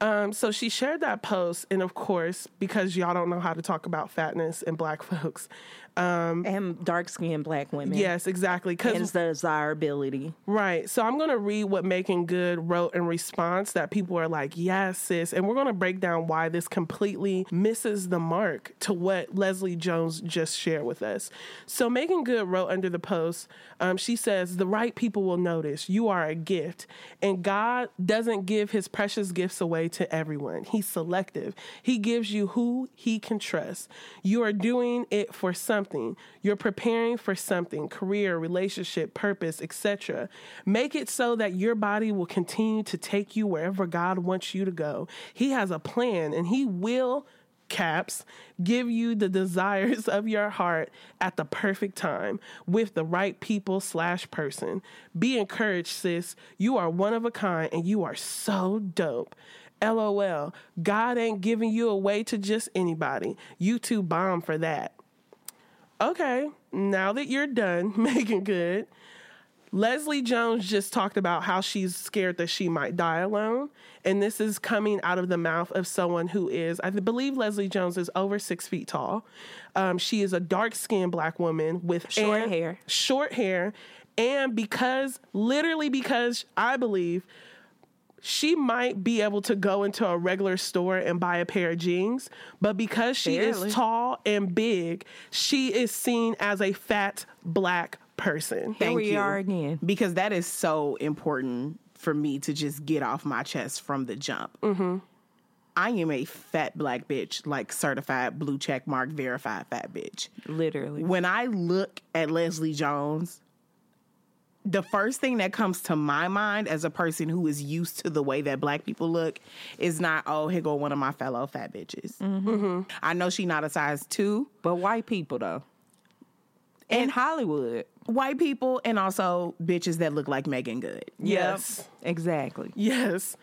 Um, so she shared that post, and of course, because y'all don't know how to talk about fatness and black folks, And dark skinned black women. yes, exactly. Because the desirability. right, so I'm gonna read what Meagan Good wrote in response that people are like, "Yes, sis," and we're gonna break down why this completely misses the mark to what Leslie Jones just shared with us. So Meagan Good wrote under the post, um, she says, "The right people will notice you are a gift, and God doesn't give His precious gifts away to everyone. He's selective. He gives you who He can trust. You are doing it for something. You're preparing for something, career, relationship, purpose, etc. Make it so that your body will continue to take you wherever God wants you to go. He has a plan, and He will." caps give you the desires of your heart at the perfect time with the right people slash person be encouraged sis you are one of a kind and you are so dope lol god ain't giving you away to just anybody you too bomb for that okay now that you're done Meagan Good Leslie Jones just talked about how she's scared that she might die alone. And this is coming out of the mouth of someone who is, I believe Leslie Jones is over six feet tall. Um, she is a dark skinned black woman with Short and- hair. Short hair. And because, literally, because I believe she might be able to go into a regular store and buy a pair of jeans, but because she Barely. is tall and big, she is seen as a fat black person. Here Thank we you. are again. Because that is so important for me to just get off my chest from the jump. Mm-hmm. I am a fat black bitch, like certified blue check mark verified fat bitch. Literally. When I look at Leslie Jones, the first thing that comes to my mind as a person who is used to the way that black people look is not, oh, here go one of my fellow fat bitches. Mm-hmm. I know she not a size two. But white people, though. In Hollywood. White people and also bitches that look like Meagan Good. Yes. Exactly. Yes.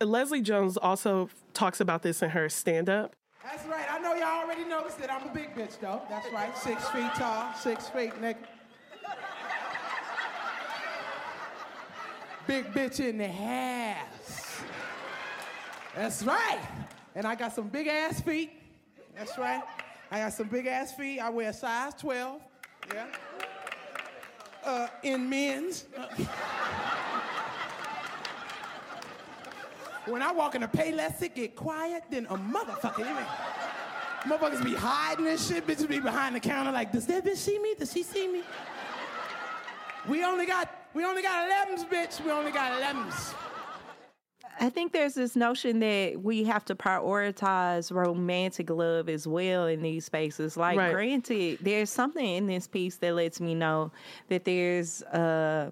Leslie Jones also talks about this in her stand up. That's right. I know y'all already noticed that I'm a big bitch, though. That's right. Six feet tall, six feet, nigga. Big bitch in the house. That's right. And I got some big ass feet. That's right. I got some big ass feet. I wear size 12. Yeah. Uh, in men's. When I walk in a Payless, it get quiet than a motherfucker. You? Motherfuckers be hiding and shit. Bitches be behind the counter like, does that bitch see me? Does she see me? We only got, we only got 11s, bitch. We only got 11s. I think there's this notion that we have to prioritize romantic love as well in these spaces. Like, Right. granted, there's something in this piece that lets me know that there's, uh,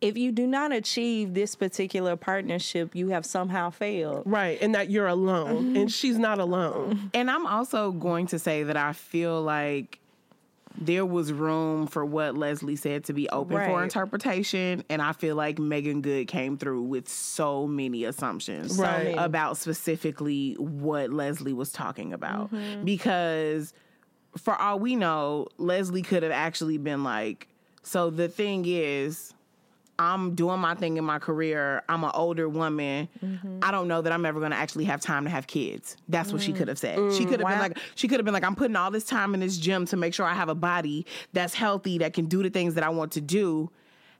if you do not achieve this particular partnership, you have somehow failed. Right. And that you're alone. And she's not alone. And I'm also going to say that I feel like there was room for what Leslie said to be open for interpretation, and I feel like Meagan Good came through with so many assumptions Right. about specifically what Leslie was talking about. Mm-hmm. Because for all we know, Leslie could have actually been like, so the thing is, I'm doing my thing in my career. I'm an older woman. Mm-hmm. I don't know that I'm ever going to actually have time to have kids. That's what she could have said. She Mm. could have been like, she could have been like, I'm putting all this time in this gym to make sure I have a body that's healthy that can do the things that I want to do.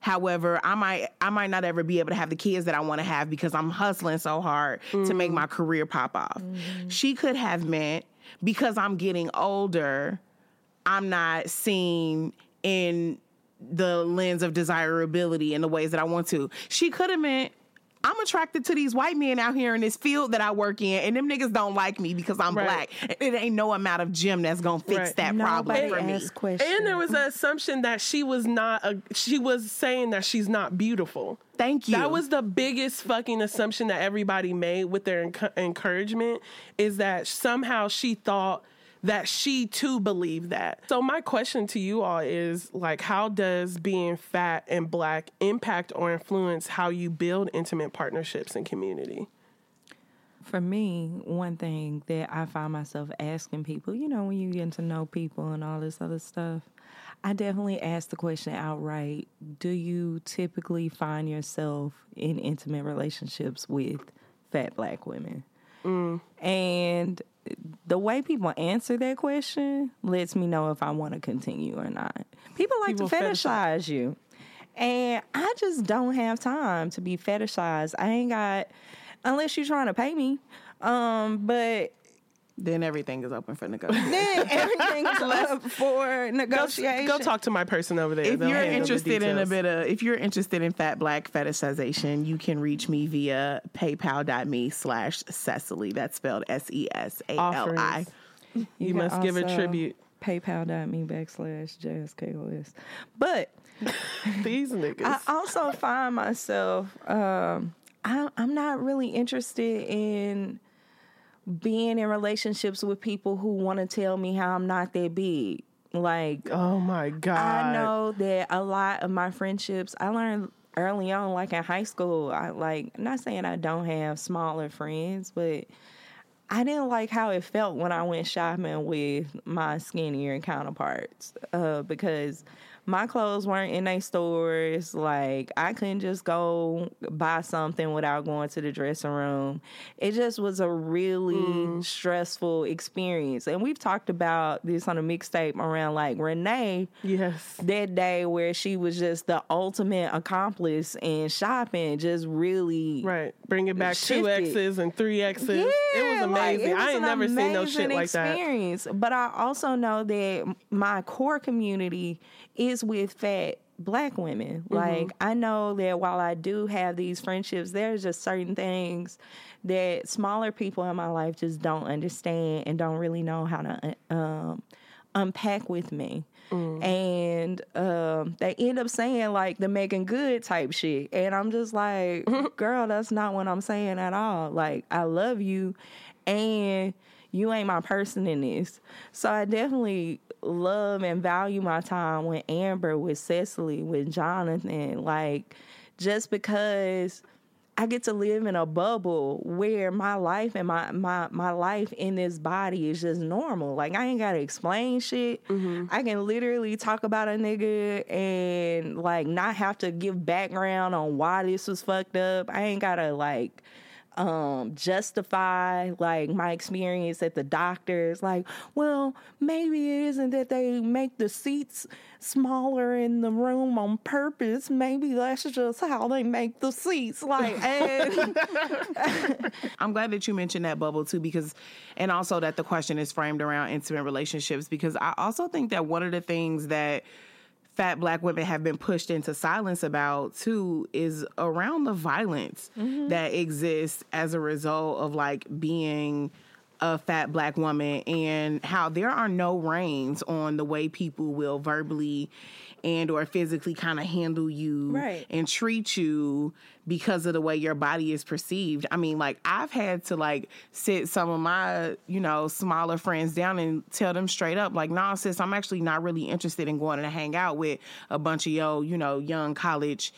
However, I might I might not ever be able to have the kids that I want to have because I'm hustling so hard to Mm. make my career pop off. Mm-hmm. She could have meant because I'm getting older, I'm not seen in the lens of desirability in the ways that I want to. She could have meant I'm attracted to these white men out here in this field that I work in, and them niggas don't like me because I'm Right. black. It ain't no amount of gym that's gonna fix Right. that problem for me. questions. And there was an assumption that she was not a, she was saying that she's not beautiful. Thank you. That was the biggest fucking assumption that everybody made with their enc- encouragement is that somehow she thought that she too believed that. So my question to you all is like how does being fat and black impact or influence how you build intimate partnerships and community? For me, one thing that I find myself asking people, you know, when you get to know people and all this other stuff, I definitely ask the question outright Do you typically find yourself in intimate relationships with fat black women? And the way people answer that question lets me know if I want to continue or not. People like People to fetishize. fetishize you. And I just don't have time to be fetishized. I ain't got unless you're trying to pay me. Um, but then everything is open for negotiation. then everything is up for negotiation. go talk to my person over there. if They'll you're interested in a bit of if you're interested in fat black fetishization you can reach me via paypal.me slash sesali that's spelled E s-e-s-a-l-i Offerings. you, can must give a tribute. PayPal.me backslash JSKOS. But These niggas. I also find myself, um, I, I'm not really interested in being in relationships with people who want to tell me how I'm not that big. Like, oh my god. I know that a lot of my friendships I learned early on, like in high school. I like I'm not saying I don't have smaller friends, but I didn't like how it felt when I went shopping with my skinnier counterparts uh, because my clothes weren't in their stores. Like I couldn't just go buy something without going to the dressing room. It just was a really mm. stressful experience. And we've talked about this on a mixtape around like Renee Yes. that day where she was just the ultimate accomplice in shopping, just really Right. Bring it back two X's and three X's. Yeah, it was amazing. like, it was I ain't never seen no shit amazing like that. experience. But I also know that my core community is with fat black women. Mm-hmm. Like I know that while I do have these friendships, there's just certain things that smaller people in my life just don't understand and don't really know how to um, unpack with me. Mm. And um, they end up saying like the Meagan Good type shit. And I'm just like, girl, that's not what I'm saying at all. Like, I love you and you ain't my person in this. So I definitely love and value my time with Amber, with Sesali, with Jonathan. Like, just because I get to live in a bubble where my life and my my my life in this body is just normal. Like I ain't gotta explain shit. Mm-hmm. I can literally talk about a nigga and like not have to give background on why this was fucked up. I ain't gotta like um justify like my experience at the doctors. Like well maybe it isn't that they make the seats smaller in the room on purpose. Maybe that's just how they make the seats. Like and I'm glad that you mentioned that bubble too, because, and also that the question is framed around intimate relationships, because I also think that one of the things that fat black women have been pushed into silence about too is around the violence mm-hmm. that exists as a result of like being a fat black woman and how there are no reins on the way people will verbally and or physically kind of handle you Right. and treat you because of the way your body is perceived. I mean, like I've had to like sit some of my, you know, smaller friends down and tell them straight up, like, nah, sis, I'm actually not really interested in going to hang out with a bunch of yo, you know, young college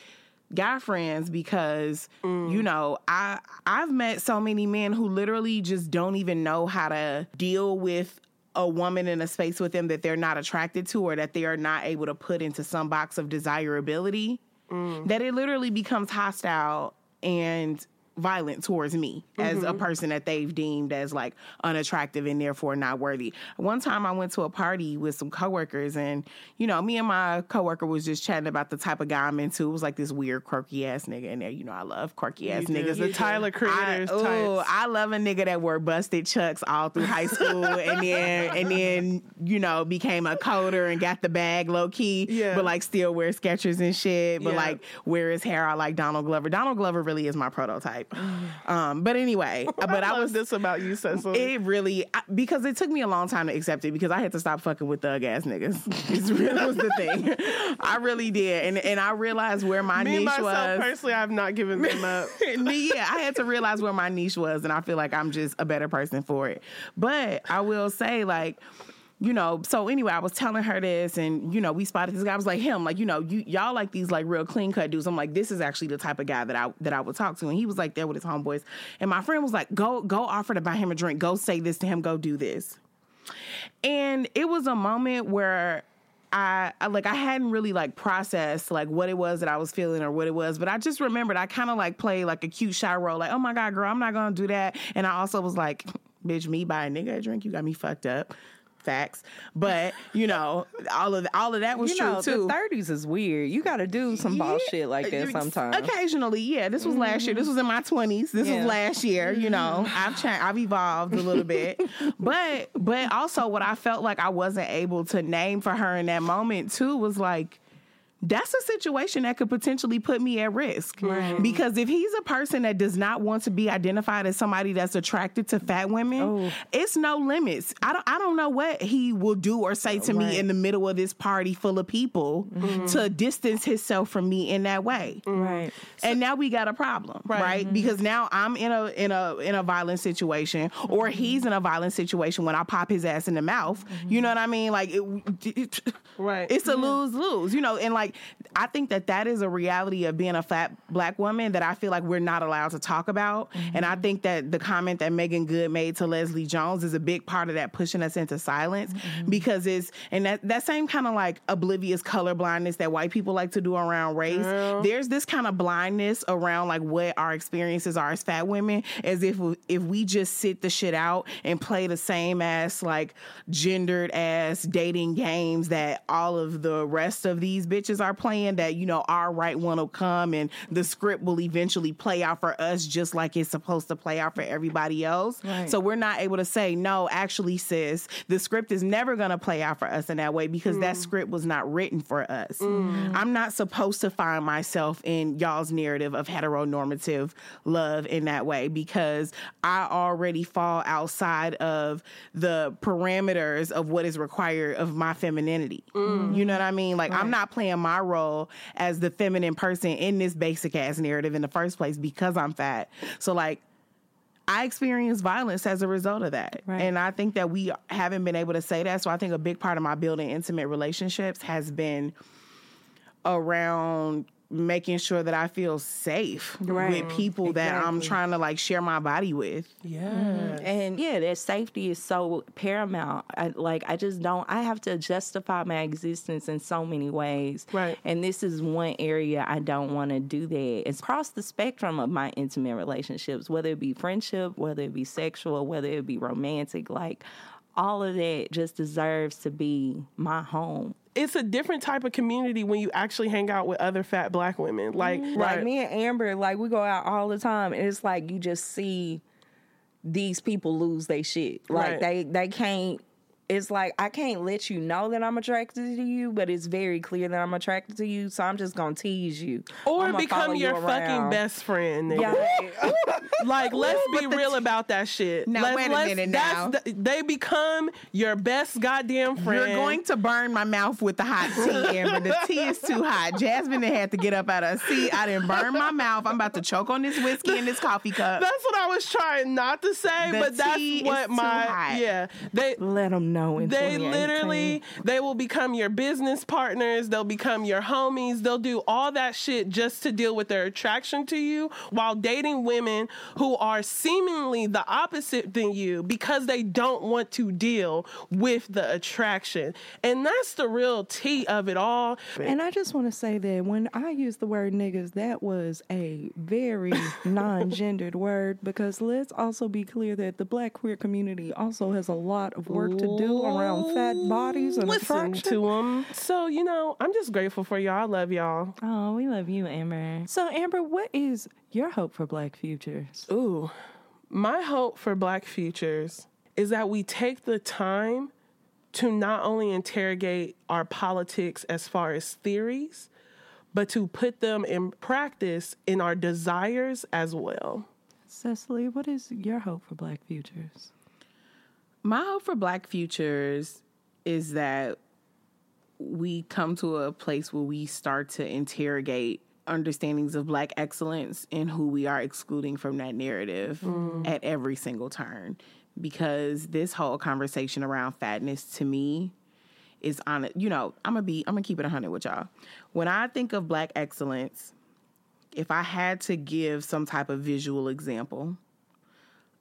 guy friends because you mm. know i i've met so many men who literally just don't even know how to deal with a woman in a space with them that they're not attracted to or that they are not able to put into some box of desirability mm. that it literally becomes hostile and violent towards me as a mm-hmm. person that they've deemed as like unattractive and therefore not worthy. One time I went to a party with some coworkers and you know, me and my coworker was just chatting about the type of guy I'm into. It was like this weird quirky ass nigga in there. You know, I love quirky ass niggas. The Tyler Creators I, ooh. I love a nigga that wore busted chucks all through high school and then and then, you know, became a coder and got the bag low key, Yeah. but like still wear Skechers and shit, but Yeah. like wear his hair out like Donald Glover. Donald Glover really is my prototype. um, but anyway, but I, was this about you, Sesali. it really I, because it took me a long time to accept it because I had to stop fucking with thug ass niggas. It's really was the thing. I really did, and and I realized where my Me niche myself was. personally, I've not given them up. Me, yeah, I had to realize where my niche was, and I feel like I'm just a better person for it. But I will say, like, you know, so anyway, I was telling her this, and you know, we spotted this guy. I was like, him, like, you know, you y'all like these like real clean cut dudes. I'm like, this is actually the type of guy that I that I would talk to, and he was like there with his homeboys, and my friend was like, go go offer to buy him a drink, go say this to him, go do this. And it was a moment where I, I like I hadn't really like processed like what it was that I was feeling or what it was, but I just remembered I kind of like played like a cute shy role, like, oh my god, girl, I'm not gonna do that. And I also was like, bitch, me buy a nigga a drink, you got me fucked up. Facts. But, you know, all of all of that was you true know, too. the thirties is weird. You got to do some ball shit like that sometimes. Occasionally, yeah. This was last year. Mm-hmm. This was in my twenties. This Yeah. was last year. You know, mm-hmm. I've changed. I've evolved a little bit, but but also what I felt like I wasn't able to name for her in that moment too was like. That's a situation that could potentially put me at risk. Because if he's a person that does not want to be identified as somebody that's attracted to fat women, Oh. it's no limits. I don't I don't know what he will do or say to me in the middle of this party full of people mm-hmm. to distance himself from me in that way. Right. and now we got a problem right, mm-hmm. because now i'm in a in a in a violent situation or mm-hmm. he's in a violent situation when i pop his ass in the mouth. You know what i mean? Like it, it- Right. it's a lose lose you know? And like i think that that is a reality of being a fat black woman that i feel like we're not allowed to talk about. And i mm-hmm. think that the comment that Meagan Good made to leslie jones is a big part of that pushing us into silence mm-hmm. because it's and that that same kind of like oblivious color blindness that white people like to do around race there's this kind of blindness around like what our experiences are as fat women as if if we just sit the shit out and play the same ass like gendered ass dating games that all of the rest of these bitches are playing that you know our right one will come and the script will eventually play out for us just like it's supposed to play out for everybody else. Right. so we're not able to say no actually sis the script is never going to play out for us in that way because that mm. script was not written for us. Mm. I'm not supposed to find myself in y'all's narrative of heteronormative love in that way because i already fall outside of the parameters of what is required of my femininity. Mm. You know what i mean? Like i'm not playing my role as the feminine person in this basic ass narrative in the first place because i'm fat so like I experienced violence as a result of that. Right. And I think that we haven't been able to say that. So I think a big part of my building intimate relationships has been around making sure that I feel safe Right. with people that I'm trying to like share my body with. Yeah. Mm-hmm. And yeah, that safety is so paramount. I, like I just don't. I have to justify my existence in so many ways. Right. And this is one area I don't want to do that. It's across the spectrum of my intimate relationships, whether it be friendship, whether it be sexual, whether it be romantic. Like all of that just deserves to be my home. It's a different type of community when you actually hang out with other fat black women. Like, mm, Like right. me and Amber, like we go out all the time, and it's like you just see these people lose their shit. Like Right. they they can't it's like I can't let you know that I'm attracted to you, but it's very clear that I'm attracted to you. So I'm just gonna tease you, Or I'ma become you your fucking best friend. nigga. Yeah. Like, let's be real about that shit. Now, let's, wait a let's- minute that's now. the- they become your best goddamn friend. You're going to burn my mouth with the hot tea, Amber. The tea is too hot. Jasmine done had to get up out of her seat. I didn't burn my mouth. I'm about to choke on this whiskey in this coffee cup. That's what I was trying not to say, The but that's tea is what too my hot. yeah. They Let them know. In they literally they will become your business partners. They'll become your homies. They'll do all that shit just to deal with their attraction to you while dating women who are seemingly the opposite than you because they don't want to deal with the attraction. And that's the real tea of it all. And I just want to say that when I used the word niggas, that was a very non gendered word because let's also be clear that the black queer community also has a lot of work to do around fat oh, bodies and listen attraction. to them so you know i'm just grateful for y'all i love y'all Oh, we love you, Amber. So, Amber, what is your hope for black futures? Ooh, my hope for Black futures is that we take the time to not only interrogate our politics as far as theories, but to put them in practice in our desires as well. Sesali, what is your hope for black futures? My hope for Black futures is that we come to a place where we start to interrogate understandings of Black excellence and who we are excluding from that narrative mm. at every single turn. Because this whole conversation around fatness to me is on it. You know, I'm gonna be, I'm gonna keep it 100 with y'all. When I think of Black excellence, if I had to give some type of visual example,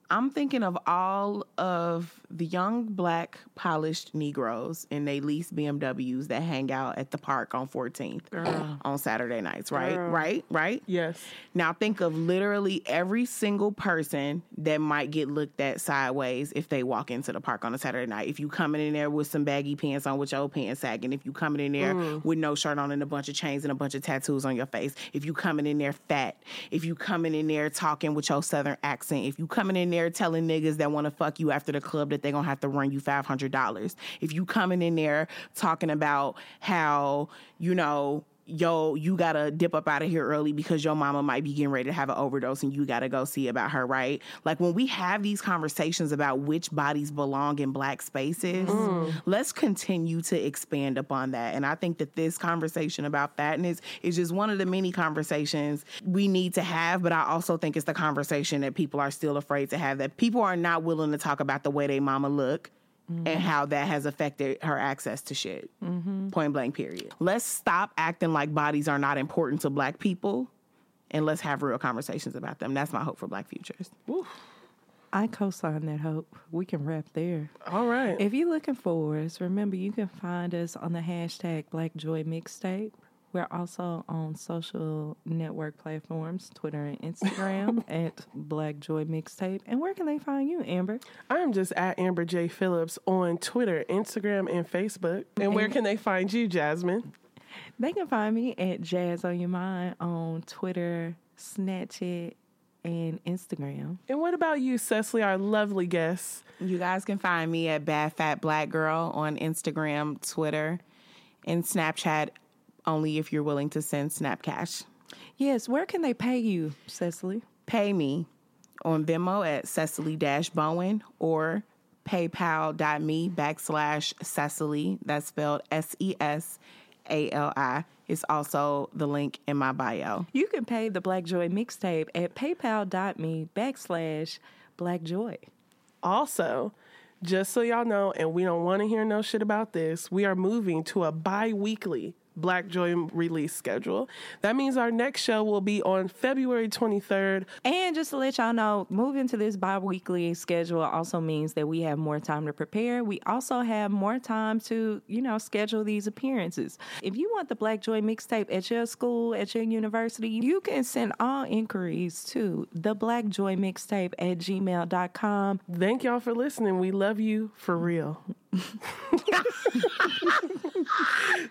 I'm thinking of all of the young black polished Negroes in they lease BMWs that hang out at the park on 14th on Saturday nights, right? Right? Right? Yes. Now think of literally every single person that might get looked at sideways if they walk into the park on a Saturday night. If you coming in there with some baggy pants on with your pants sagging, if you coming in there mm. with no shirt on and a bunch of chains and a bunch of tattoos on your face, if you coming in there fat, if you coming in there talking with your southern accent, if you coming in there telling niggas that want to fuck you after the club that they gonna have to run you five hundred dollars, if you coming in there talking about how you know yo, you gotta dip up out of here early because your mama might be getting ready to have an overdose and you gotta go see about her, right? Like when we have these conversations about which bodies belong in black spaces, mm. let's continue to expand upon that. And I think that this conversation about fatness is just one of the many conversations we need to have, but I also think it's the conversation that people are still afraid to have that people are not willing to talk about the way they mama look and mm-hmm. how that has affected her access to shit. Mm-hmm. Point blank, period. Let's stop acting like bodies are not important to black people and let's have real conversations about them. That's my hope for black futures. I co sign that hope. We can wrap there. All right. If you're looking for us, remember you can find us on the hashtag Black Joy Mixtape. We're also on social network platforms, Twitter and Instagram at Black Joy Mixtape. And where can they find you, Amber? I am just at Amber J. Phillips on Twitter, Instagram, and Facebook. And where can they find you, Jasmine? They can find me at Jazz on Your Mind on Twitter, Snapchat, and Instagram. And what about you, Sesali, our lovely guest? You guys can find me at Bad Fat Black Girl on Instagram, Twitter, and Snapchat only if you're willing to send Snapcash. Yes, where can they pay you, Sesali? Pay me on Venmo at Sesali Bowen or paypal.me backslash Sesali. That's spelled S E S A L I. It's also the link in my bio. You can pay the Black Joy Mixtape at paypal.me backslash Black Joy. Also, just so y'all know, and we don't want to hear no shit about this, we are moving to a bi weekly Black Joy release schedule. That means our next show will be on February 23rd. And just to let y'all know, moving to this bi weekly schedule also means that we have more time to prepare. We also have more time to, you know, schedule these appearances. If you want the Black Joy mixtape at your school, at your university, you can send all inquiries to the Black Joy mixtape at gmail.com. Thank y'all for listening. We love you for real.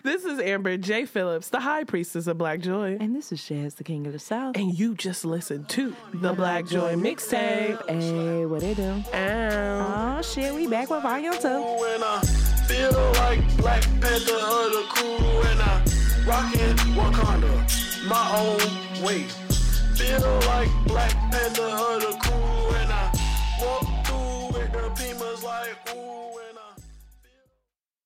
This is Amber J. Phillips, the High Priestess of Black Joy. And this is Shaz, the King of the South. And you just listened to the Black Joy mixtape. Hey, what they do? Ow. Oh shit, we back with volume two. When I feel like Black Panther of the crew and I rockin' Wakanda my own way. Feel like Black Panther of the crew and I walk through with the Pimas like ooh and I